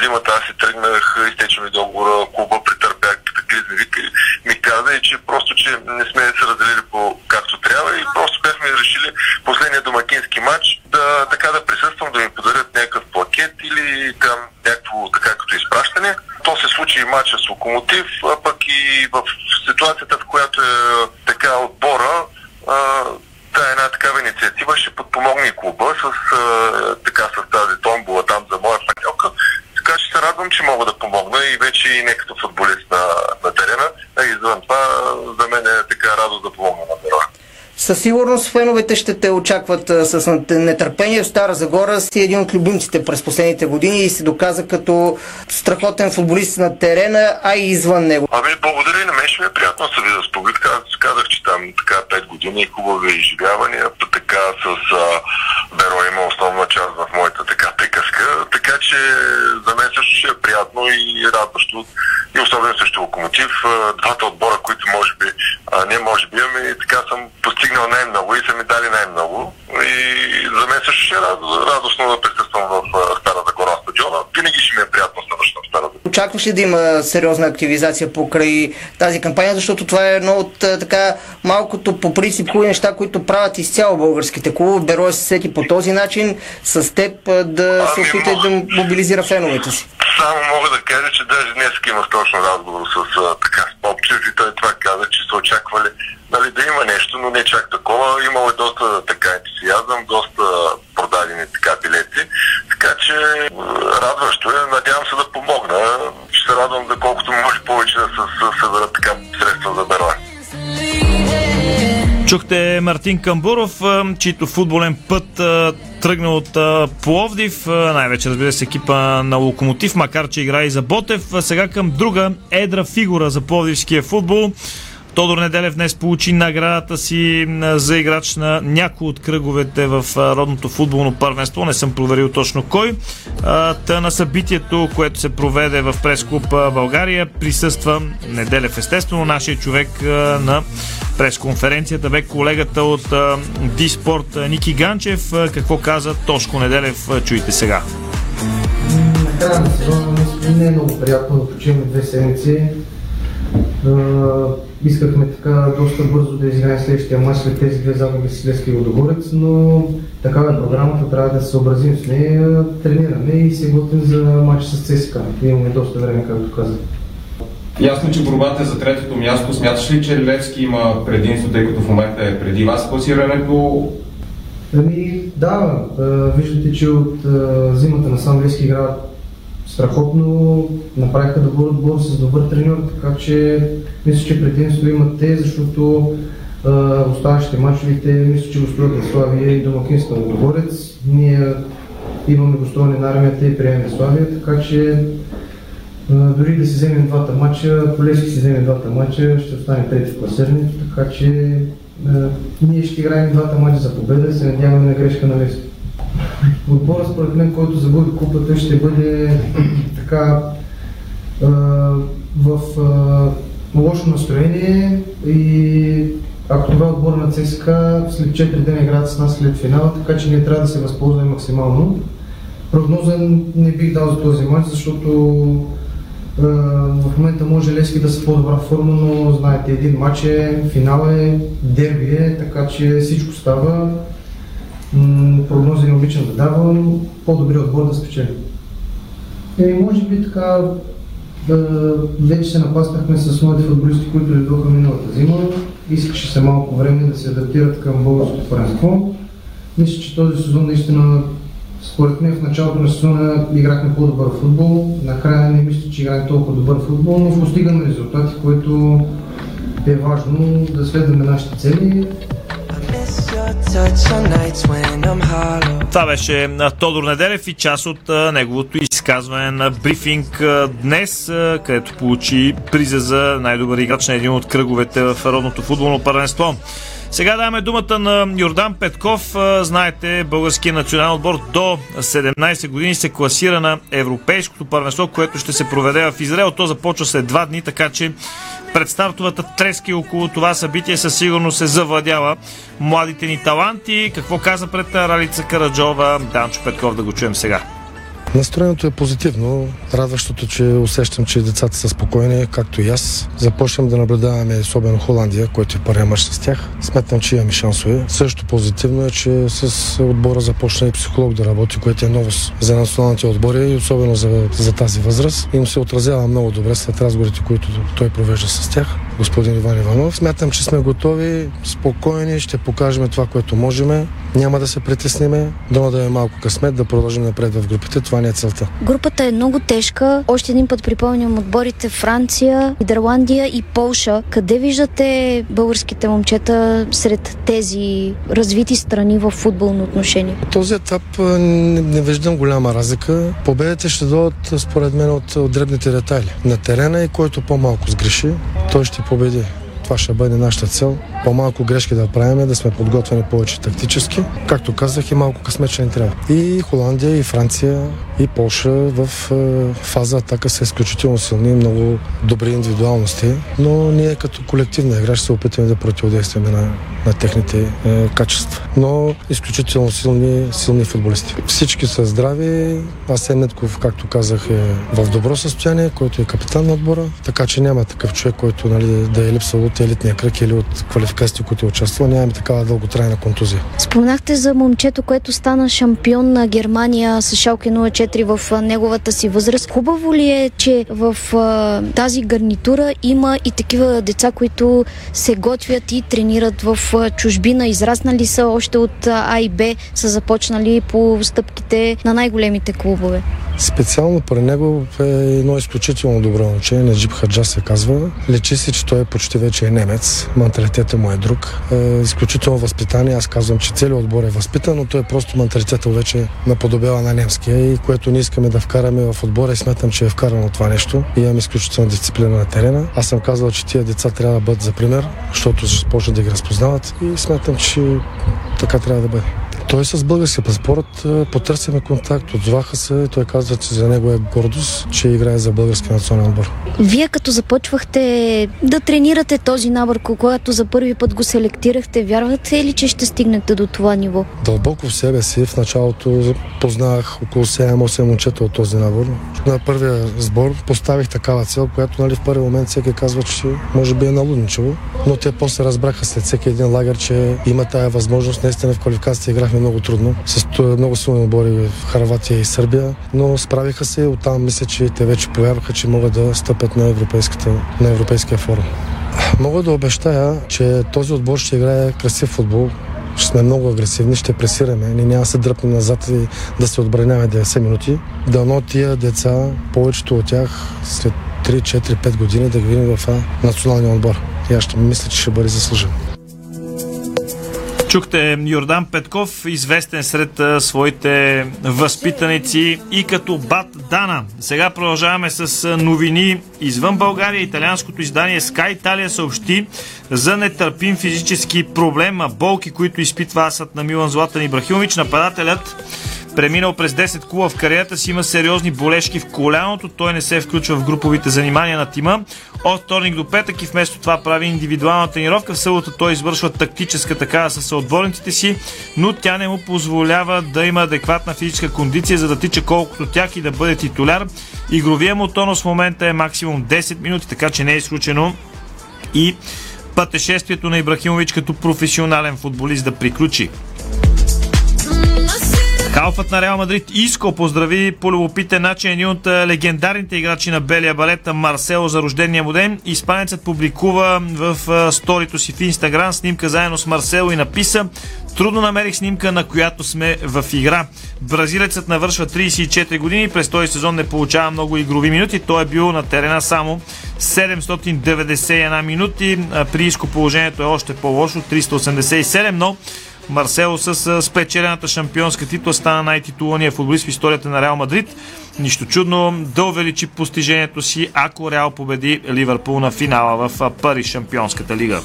зимата аз си тръгнах, изтече ми договора, клуба претърпях катаклизми, вика ми каза и че просто, че не сме се разделили по както трябва и просто бяхме решили последния домакински матч да така да присъствам, да ми подарят някакъв плакет или там някакво така като изпращане. То се случи и матча с Локомотив, а пък и в ситуацията, в която е така отбора, Та една такава инициатива ще подпомогне клуба с, а, така, с тази томбола там за моя фанелка. Така че се радвам, че мога да помогна и вече и не като футболист на, на терена, а извън това за мен е така радост да помогна на героя. Със сигурност феновете ще те очакват а, с нетърпение. В Стара Загора си един от любимците през последните години и се доказа като страхотен футболист на терена, а и извън него. Ами, благодаря и на мен ще ми е приятно да се видя с публика. Аз казах, че там така 5 години хубави изживявания, така с а, Беро има основна част в моята така приказка, така че за мен също ще е приятно и радващо. И особено също Локомотив, двата отбора, които може би, а, не може би, ами така съм постигнал най-много и са ми дали най-много. И за мен също ще е радостно да присъствам в Стара Загора стадиона. Винаги ще ми е приятно да връщам в Стара Загора. Очакваш ли да има сериозна активизация покрай тази кампания, защото това е едно от така малкото по принцип хубави неща, които правят изцяло българските клубове. Беро се сети по този начин с теб да се ами, опита да мобилизира феновете си. Само мога да кажа, че даже днес имах точно разговор с така с Попчев и той това каза, че са очаквали нали, да има нещо, но не чак такова. Имало е доста така ентусиазъм, доста продадени така билети. Така че радващо е. Надявам се да помогна. Ще се радвам да колкото може повече да се съберат така средства за Бероя. Чухте Мартин Камбуров, чийто футболен път тръгна от Пловдив, най-вече разбира се екипа на Локомотив, макар че играе и за Ботев. Сега към друга едра фигура за пловдивския футбол. Тодор Неделев днес получи наградата си за играч на някои от кръговете в родното футболно първенство. Не съм проверил точно кой. Та на събитието, което се проведе в прес-клуб България, присъства Неделев естествено, нашия човек на пресконференцията бе колегата от Диспорт Ники Ганчев. Какво каза Тошко Неделев? Чуйте сега. На сезона не е много приятно да почиваме две седмици искахме така доста бързо да изиграем следващия матч след тези две загуби с Лески Водогорец, но такава е програмата, трябва да се съобразим с нея, тренираме и се готвим за матч с ЦСКА. Имаме доста време, както казах. Ясно, че борбата е за третото място. Смяташ ли, че Левски има предимство, тъй като в момента е преди вас класирането? Ами да, виждате, че от зимата на сам Левски играят страхотно, направиха добър отбор с добър треньор, така че мисля, че предимство имат те, защото а, оставащите мачовите, мисля, че гостуват на Славия и домакинство на. Ние имаме гостуване на армията и приемем Славия, така че дори да си вземем двата матча, ако си вземе двата матча, ще остане трети в класирането, така че а, ние ще играем двата матча за победа и се надяваме на грешка на Левски. Отбора, според мен, който загуби купата, ще бъде така а, в а, лошо настроение и ако това е отбор на ЦСКА, след 4 дни играят с нас след финала, така че ние трябва да се възползваме максимално. Прогноза не бих дал за този матч, защото е, в момента може Лески да са по-добра форма, но знаете, един матч е, финал е, дерби е, така че всичко става. Прогнози не обичам да давам, по-добрият отбор да спечели. И може би така вече се напаснахме с моите футболисти, които дойдоха миналата зима. Искаше се малко време да се адаптират към българското първенство. Мисля, че този сезон наистина, според мен в началото на сезона играхме по-добър футбол. Накрая не мисля, че играем толкова добър футбол, но постигаме резултати, което е важно да следваме нашите цели това беше Тодор Неделев и част от неговото изказване на брифинг днес, където получи приза за най-добър играч на един от кръговете в родното футболно първенство. Сега даваме думата на Йордан Петков. Знаете, българският национален отбор до 17 години се класира на Европейското първенство, което ще се проведе в Израел. То започва след два дни, така че предстартовата трески около това събитие със сигурност се завладява младите ни таланти. Какво каза пред Ралица Караджова? Данчо Петков да го чуем сега. Настроението е позитивно. Радващото, че усещам, че децата са спокойни, както и аз. Започвам да наблюдаваме особено Холандия, който е първия мач с тях. Сметам, че имаме шансове. Също позитивно е, че с отбора започна и психолог да работи, което е новост за националните отбори и особено за, за тази възраст. Им се отразява много добре след разговорите, които той провежда с тях господин Иван Иванов. Смятам, че сме готови, спокойни, ще покажем това, което можем. Няма да се притесниме, дано да е малко късмет, да продължим напред в групите. Това не е целта. Групата е много тежка. Още един път припомням отборите Франция, Нидерландия и Полша. Къде виждате българските момчета сред тези развити страни в футболно отношение? В този етап не, не виждам голяма разлика. Победите ще дойдат, според мен, от, от дребните детайли на терена и който по-малко сгреши, той ще победи. Това ще бъде нашата цел. По-малко грешки да правим, да сме подготвени повече тактически. Както казах, и малко късмет ще ни трябва. И Холандия, и Франция, и Польша в е, фаза атака са изключително силни, много добри индивидуалности, но ние като колективна игра ще се опитаме да противодействаме на, на техните е, качества. Но изключително силни, силни футболисти. Всички са здрави. Асен Нетков, както казах, е в добро състояние, който е капитан на отбора, така че няма такъв човек, който нали, да е липсал от елитния кръг или от квалификациите, които е участвал. Нямаме такава дълготрайна контузия. Спомнахте за момчето, което стана шампион на Германия с Шалке 04 в неговата си възраст. Хубаво ли е, че в а, тази гарнитура има и такива деца, които се готвят и тренират в а, чужбина, израснали са още от А и Б, са започнали по стъпките на най-големите клубове? Специално при него е едно изключително добро момче, Неджип Хаджа се казва. Лечи се, че той почти вече е немец, менталитетът му е друг. Е, изключително възпитание, аз казвам, че целият отбор е възпитан, но той е просто менталитетът вече наподобява на немския и което ние искаме да вкараме в отбора и смятам, че е вкарано това нещо. И имам изключителна дисциплина на терена. Аз съм казал, че тия деца трябва да бъдат за пример, защото ще да ги разпознават и смятам, че така трябва да бъде. Той е с български паспорт, потърсиме контакт, отзваха се. Той каза, че за него е гордост, че играе за български национален отбор. Вие като започвахте да тренирате този набор, когато за първи път го селектирахте, вярвате ли, че ще стигнете до това ниво? Дълбоко в себе си, в началото познах около 7-8 момчета от този набор. На първия сбор поставих такава цел, която нали, в първи момент всеки казва, че може би е налудничево, но те после разбраха след всеки един лагер, че има тая възможност. Наистина в квалификация играхме много трудно, с много силни отбори в Харватия и Сърбия, но справиха се оттам мисля, че те вече повярваха, че могат да стъпят на, на Европейския форум. Мога да обещая, че този отбор ще играе красив футбол, ще сме много агресивни, ще пресираме. Ние няма да се дръпнем назад и да се отбраняваме 90 минути. Дано тия деца, повечето от тях, след 3, 4, 5 години да ги видим в националния отбор. И аз ще мисля, че ще бъде заслужен. Чухте Йордан Петков, известен сред своите възпитаници и като Бат Дана. Сега продължаваме с новини извън България. Италианското издание Sky Italia съобщи за нетърпим физически проблем, болки, които изпитва асът на Милан Златан Ибрахимович. Нападателят преминал през 10 клуба в кариерата си, има сериозни болешки в коляното, той не се включва в груповите занимания на тима. От вторник до петък и вместо това прави индивидуална тренировка. В събота той извършва тактическа такава с съотборниците си, но тя не му позволява да има адекватна физическа кондиция, за да тича колкото тях и да бъде титуляр. Игровия му тонус в момента е максимум 10 минути, така че не е изключено и пътешествието на Ибрахимович като професионален футболист да приключи. Халфът на Реал Мадрид Иско поздрави по любопитен начин един от легендарните играчи на белия балет Марсело за рождения му ден. Испанецът публикува в сторито си в Инстаграм снимка заедно с Марсело и написа Трудно намерих снимка, на която сме в игра. Бразилецът навършва 34 години през този сезон не получава много игрови минути. Той е бил на терена само 791 минути. При Иско положението е още по-лошо 387, но Марсело с спечелената шампионска титла стана най-титулания футболист в историята на Реал Мадрид. Нищо чудно да увеличи постижението си, ако Реал победи Ливърпул на финала в Париж шампионската лига.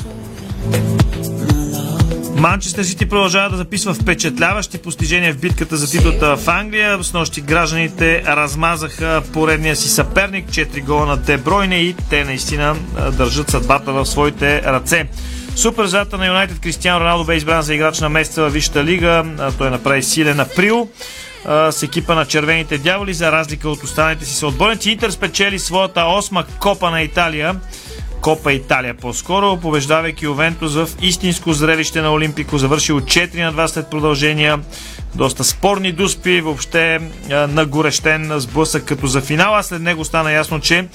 Манчестър Сити продължава да записва впечатляващи постижения в битката за титлата в Англия. С нощи гражданите размазаха поредния си съперник, 4 гола на Дебройне и те наистина държат съдбата в своите ръце. Суперзвездата на Юнайтед Кристиан Роналдо бе избран за играч на месеца във Висшата лига. Той направи силен април с екипа на червените дяволи, за разлика от останалите си съотборници. Интер спечели своята осма копа на Италия. Копа Италия по-скоро, побеждавайки Овентус в истинско зрелище на Олимпико, завършил 4 на 2 след продължения. Доста спорни дуспи, въобще нагорещен сблъсък като за финала. След него стана ясно, че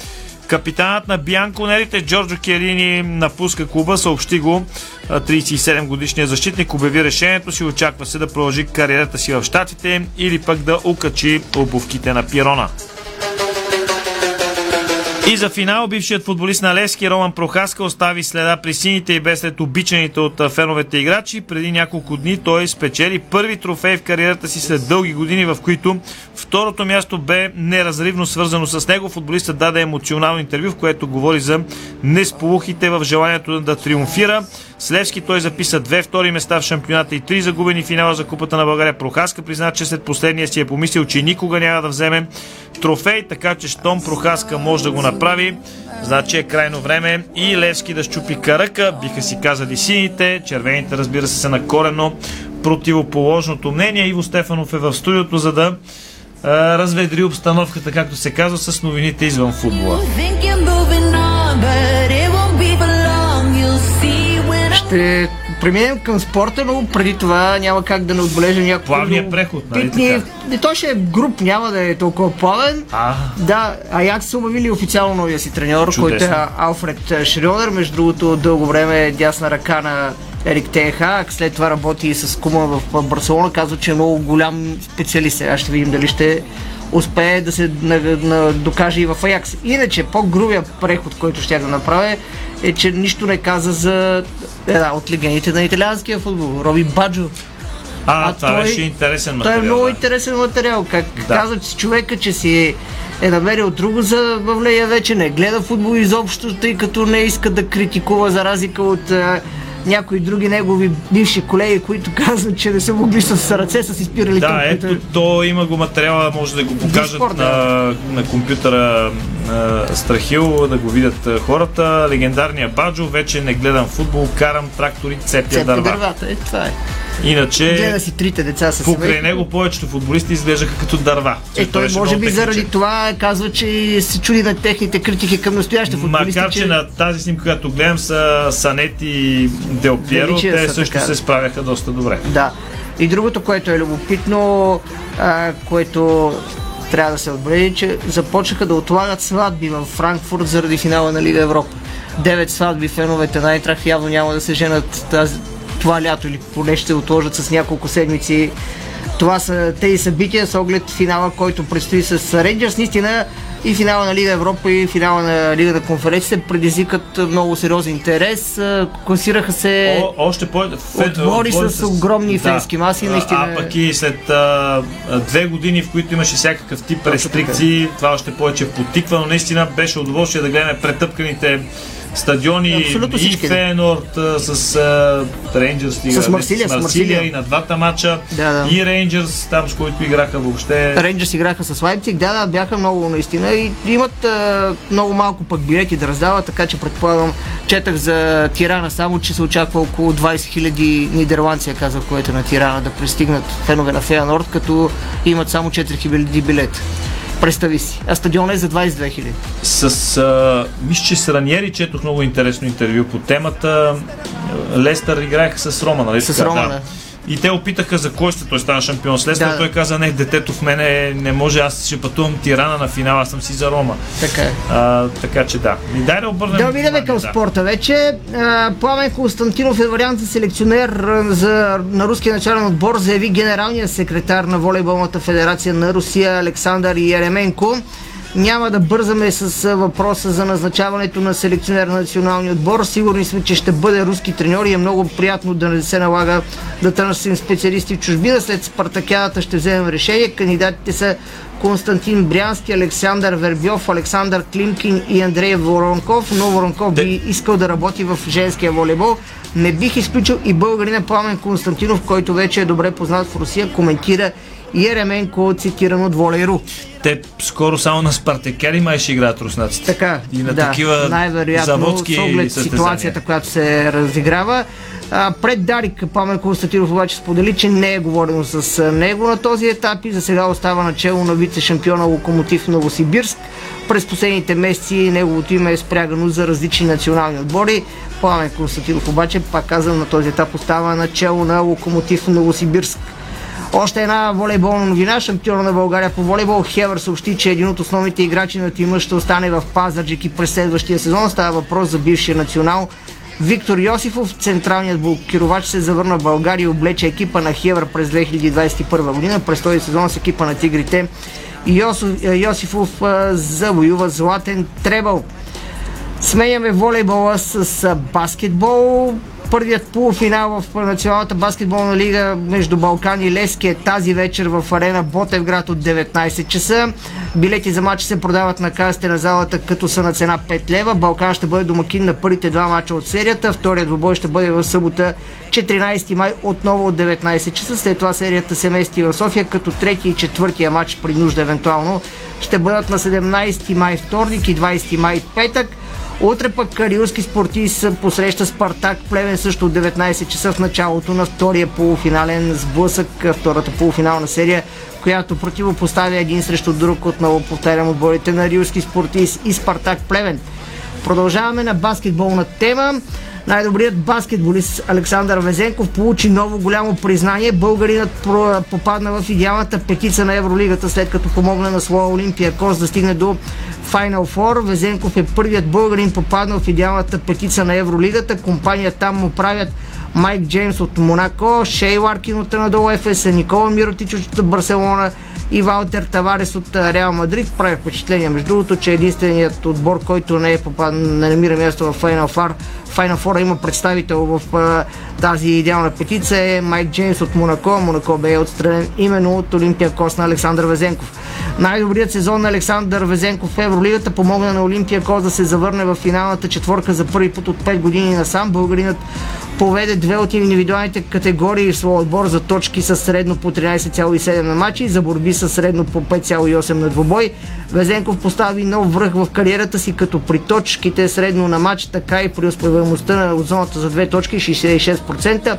Капитанът на Бианко Нерите Джорджо Келини напуска клуба, съобщи го 37 годишния защитник, обяви решението си, очаква се да продължи кариерата си в Штатите или пък да укачи обувките на Пирона. И за финал бившият футболист на Левски Роман Прохаска остави следа при сините и без след обичаните от феновете играчи. Преди няколко дни той спечели първи трофей в кариерата си след дълги години, в които второто място бе неразривно свързано с него. Футболистът даде емоционално интервю, в което говори за несполухите в желанието да триумфира. С Левски той записа две втори места в шампионата и три загубени финала за Купата на България. Прохаска призна, че след последния си е помислил, че никога няма да вземе трофей, така че щом Прохаска може да го направи, значи е крайно време и Левски да щупи каръка, биха си казали сините, червените разбира се са на корено противоположното мнение. Иво Стефанов е в студиото, за да а, разведри обстановката, както се казва, с новините извън футбола. Ще преминем към спорта, но преди това няма как да не отбележа някакво... Плавният преход, нали така? Не, той ще е груп, няма да е толкова плавен. А. Да, Аякс обявили официално новия си треньор, Чудесно. който е Алфред Шрионер. Между другото, дълго време е дясна ръка на Ерик Теха, след това работи и с Кума в Барселона, казва, че е много голям специалист. Сега ще видим дали ще успее да се на, на, докаже и в Аякс. Иначе по-грубия преход, който ще да направя, е, че нищо не каза за една от легендите на италианския футбол, Роби Баджо. А, а това той, беше интересен материал. Той е много да. интересен материал. Как Да. казва че човека, че си е намерил друго забавление вече, не гледа футбол изобщо, тъй като не иска да критикува за разлика от някои други негови бивши колеги, които казват, че не са могли с ръце са си спирали Да, ето, то има го материала, може да го покажат Дискорд, на, на компютъра на Страхил, да го видят хората. Легендарния Баджо, вече не гледам футбол, карам трактори, цепя Цепи дърва. дървата, е, това е. Иначе, Гледа си трите деца с покрай семейство. него повечето футболисти изглеждаха като дърва. Е, той беше може би заради техничен. това казва, че се чуди на техните критики към настоящите футболисти. Макар, че на тази снимка, която гледам, са Санет и Дел Пиеро, Величия те също така. се справяха доста добре. Да. И другото, което е любопитно, а, което трябва да се отбележи, че започнаха да отлагат сватби в Франкфурт заради финала на Лига Европа. Девет сватби феновете на Айтрах явно няма да се женат тази, това лято или поне ще отложат с няколко седмици. Това са тези събития с оглед финала, който предстои с Рейнджърс. Наистина и финала на Лига Европа и финала на Лига на конференцията предизвикат много сериозен интерес. Класираха се О, още по... отбори с, огромни фенски маси. А, Наистина. а пък и след а, две години, в които имаше всякакъв тип рестрикции, това още повече потиква, но наистина беше удоволствие да гледаме претъпканите стадиони Абсолютно и всички, да. Фейнорд с а, Рейнджърс С Марсилия, с Марсилия. и на двата матча Да, да. и Рейнджърс, там с които играха въобще Рейнджърс играха с Лайпциг, да, да, бяха много наистина и имат а, много малко пък билети да раздават, така че предполагам, четах за Тирана само, че се очаква около 20 000 нидерландци, казах, което е на Тирана, да пристигнат фенове на Феянорд, като имат само 4 000 билета. Представи си. А стадионът е за 22 000. С, а, мисля, че с Раниери четох много интересно интервю по темата. Лестър играеха с Рома, нали? С? Рома, да. И те опитаха за кой сте, той стана шампион с Лестър. Да. Той каза, не, детето в мене не може, аз ще пътувам Тирана на финала, аз съм си за Рома. Така е. А, така че да. И дай да обърнем. Да минем към да. спорта вече. А, Пламен Константинов е вариант за селекционер за, на руския начален отбор, заяви генералният секретар на волейболната федерация на Русия Александър Еременко. Няма да бързаме с въпроса за назначаването на селекционер на националния отбор. Сигурни сме, че ще бъде руски треньор и е много приятно да не се налага да търсим специалисти в чужбина. След Спартакиадата ще вземем решение. Кандидатите са Константин Брянски, Александър Вербьов, Александър Климкин и Андрей Воронков, но Воронков би искал да работи в женския волейбол. Не бих изключил и българина Пламен Константинов, който вече е добре познат в Русия, коментира и Еременко, цитиран от Волейру. Те скоро само на Спартакиади май ще играят руснаците. Така, И на да, такива най-вероятно с оглед състезания. ситуацията, която се разиграва. А, пред Дарик Пламен Константинов обаче сподели, че не е говорено с него на този етап и за сега остава начало на вице-шампиона Локомотив Новосибирск. През последните месеци неговото име е спрягано за различни национални отбори. Пламен Константинов обаче, пак казвам, на този етап остава начало на Локомотив Новосибирск. Още една волейболна новина. Шампиона на България по волейбол Хевър съобщи, че един от основните играчи на тима ще остане в Пазарджик и през следващия сезон. Става въпрос за бившия национал Виктор Йосифов, централният блокировач, се завърна в България и облече екипа на Хевър през 2021 година. През този сезон с екипа на Тигрите Йосиф, Йосифов а, завоюва златен требъл. Сменяме волейбола с а, баскетбол. Първият полуфинал в Националната баскетболна лига между Балкан и Лески е тази вечер в арена Ботевград от 19 часа. Билети за матч се продават на касите на залата, като са на цена 5 лева. Балкан ще бъде домакин на първите два мача от серията. Вторият двубой ще бъде в събота 14 май отново от 19 часа. След това серията се мести в София, като трети и четвъртия матч при нужда евентуално ще бъдат на 17 май вторник и 20 май петък. Утре пък Кариурски спортист посреща Спартак Плевен също от 19 часа в началото на втория полуфинален сблъсък, втората полуфинална серия, която противопоставя един срещу друг, отново повтарям отборите на Риурски спортист и Спартак Плевен. Продължаваме на баскетболна тема. Най-добрият баскетболист Александър Везенков получи ново голямо признание. Българинът попадна в идеалната петица на Евролигата, след като помогна на своя Олимпия Кос да стигне до Final Four. Везенков е първият българин попаднал в идеалната петица на Евролигата. Компания там му правят Майк Джеймс от Монако, Шей Ларкин от Анадолу Ефес, Никола Миротич от Барселона и Валтер Таварес от Реал Мадрид. Прави впечатление, между другото, че единственият отбор, който не, е попад... не намира място в Final Four, Final Four има представител в тази идеална петица е Майк Джеймс от Монако. Монако бе отстранен именно от Олимпия Кос на Александър Везенков. Най-добрият сезон на Александър Везенков в Евролигата помогна на Олимпия Кос да се завърне в финалната четворка за първи път от 5 години насам. Българинът поведе две от индивидуалните категории в своя отбор за точки с средно по 13,7 на матчи за борби с средно по 5,8 на двобой. Везенков постави нов връх в кариерата си като при точките средно на матч, така и при успеваемостта на зоната за две точки 66%.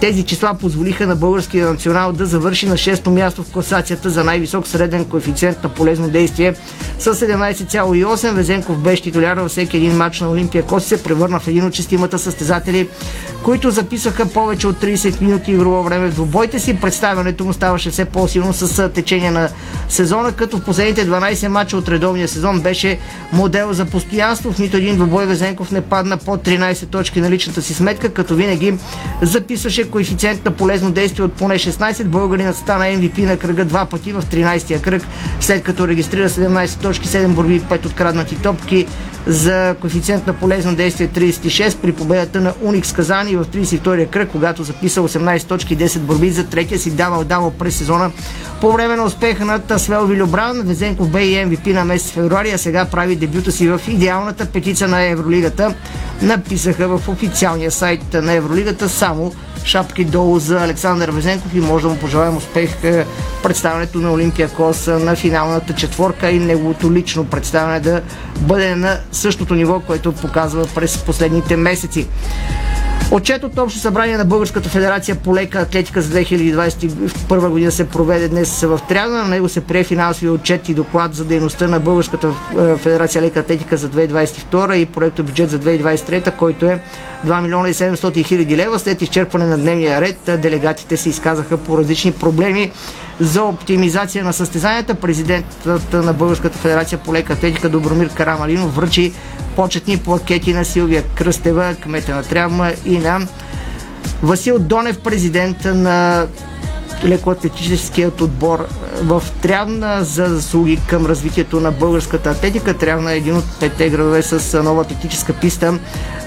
Тези числа позволиха на българския национал да завърши на 6-то място в класацията за най-висок среден коефициент на полезно действие с 17,8. Везенков беше титуляр във всеки един матч на Олимпия Коси се превърна в един от шестимата състезатели, които записаха повече от 30 минути игрово време в двубойте си. Представянето му ставаше все по-силно с течение на сезона, като в последните 12 мача от редовния сезон беше модел за постоянство. В нито един двубой Везенков не падна под 13 точки на личната си сметка, като винаги записваше повече коефициент на полезно действие от поне 16. Българинът стана MVP на кръга два пъти в 13-я кръг, след като регистрира 17 точки, 7 борби и 5 откраднати топки за коефициент на полезно действие 36 при победата на Уникс Казани в 32-я кръг, когато записа 18 точки и 10 борби за третия си давал давал през сезона. По време на успеха на Тасвел Вилюбран, Везенков бе и MVP на месец февруари, а сега прави дебюта си в идеалната петица на Евролигата. Написаха в официалния сайт на Евролигата само шапки долу за Александър Везенков и може да му пожелаем успех представянето на Олимпия Кос на финалната четворка и неговото лично представяне да бъде на същото ниво, което показва през последните месеци. Отчет от Общо събрание на Българската федерация по лека атлетика за 2021 година се проведе днес в Тряна. На него се прие финансови отчет и доклад за дейността на Българската е, федерация лека атлетика за 2022 и проекто бюджет за 2023, който е 2 милиона и 700 хиляди лева. След изчерпване на дневния ред, делегатите се изказаха по различни проблеми за оптимизация на състезанията. Президентът на Българската федерация по лека атлетика Добромир Карамалинов връчи почетни плакети на Силвия Кръстева, кмета на Тряма и на Васил Донев, президент на лекоатлетическият отбор в Трявна за заслуги към развитието на българската атлетика. Трявна е един от петте градове с нова атлетическа писта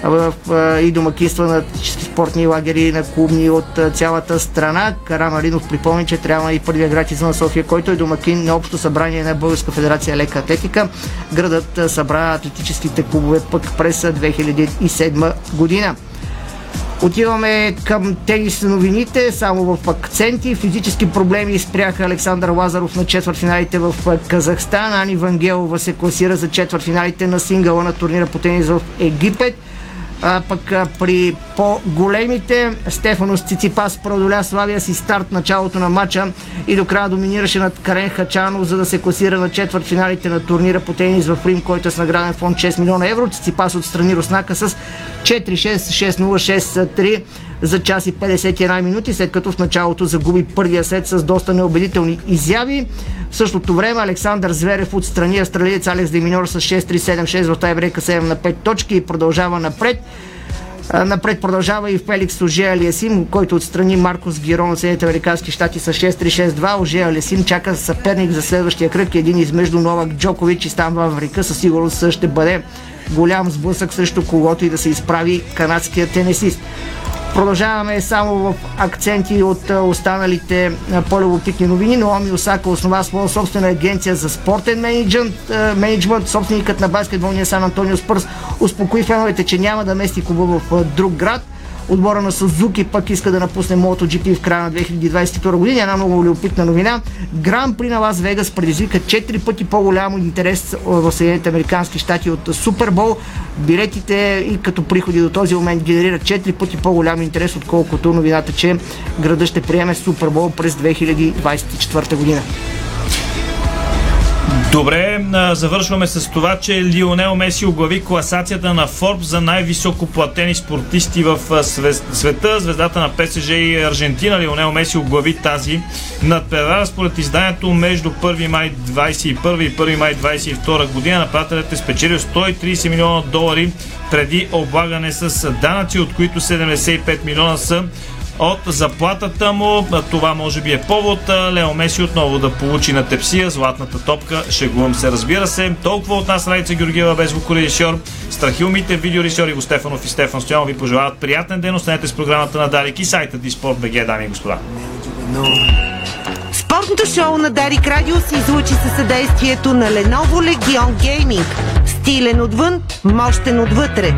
в, и домакинства на атлетически спортни лагери на клубни от цялата страна. Кара Маринов припомни, че Трявна е и първия град извън София, който е домакин на общо събрание на Българска федерация лека атлетика. Градът събра атлетическите клубове пък през 2007 година. Отиваме към тенис новините, само в акценти. Физически проблеми спряха Александър Лазаров на четвъртфиналите в Казахстан. Ани Вангелова се класира за четвъртфиналите на сингъла на турнира по тенис в Египет. А, пък а, при по-големите Стефанос Циципас преодоля славия си старт началото на матча и до края доминираше над Карен Хачанов, за да се класира на четвърт финалите на турнира по тенис в Рим, който е с награден фонд 6 милиона евро. Циципас отстрани Руснака с 4-6-6-0-6-3 за час и 51 минути, след като в началото загуби първия сет с доста неубедителни изяви. В същото време Александър Зверев отстрани австралиец Алекс Деминор с 6-3-7-6 в тайбрейка 7 на 5 точки и продължава напред. Напред продължава и Феликс Ожея Алиасим, който отстрани Маркос Гирон от Съединените Американски щати с 6-3-6-2. Ожея Алиасим чака съперник за следващия кръг. Един измежду Новак Джокович и Стан Ваврика. Със сигурност ще бъде голям сблъсък срещу когото и да се изправи канадския тенесист. Продължаваме само в акценти от останалите по-любопитни новини. Наоми Осака основа своя собствена агенция за спортен менеджмент. Собственикът на баскетболния Сан Антонио Спърс успокои феновете, че няма да мести клуба в друг град. Отбора на Сузуки пък иска да напусне MotoGP в края на 2022 година. Една много любопитна новина. Гран при на Лас Вегас предизвика 4 пъти по-голямо интерес в Съединените Американски щати от Супербол. Билетите и като приходи до този момент генерират 4 пъти по-голям интерес, отколкото новината, че града ще приеме Супербол през 2024 година. Добре, завършваме с това, че Лионел Меси оглави класацията на Форбс за най-високо платени спортисти в света. Звездата на ПСЖ и Аржентина Лионел Меси оглави тази надпревара. Според изданието между 1 май 21 и 1 май 22 година нападателят е спечелил 130 милиона долари преди облагане с данъци, от които 75 милиона са от заплатата му. Това може би е повод Лео Меси отново да получи на тепсия златната топка. Шегувам се, разбира се. Толкова от нас, Райца Георгиева, без звукорежисьор, Страхилмите, видеорежисьор Иво Стефанов и Стефан Стоянов ви пожелават приятен ден. Останете с програмата на Дарик и сайта Диспорт БГ, дами и господа. Спортното шоу на Дарик Радио се излучи със съдействието на Lenovo Legion Gaming. Стилен отвън, мощен отвътре.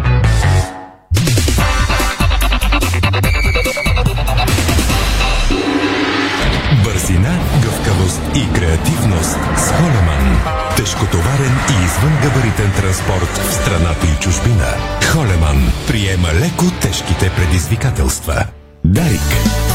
И креативност с Холеман. Тежкотоварен и извънгабаритен транспорт в страната и чужбина. Холеман приема леко тежките предизвикателства. Дарик.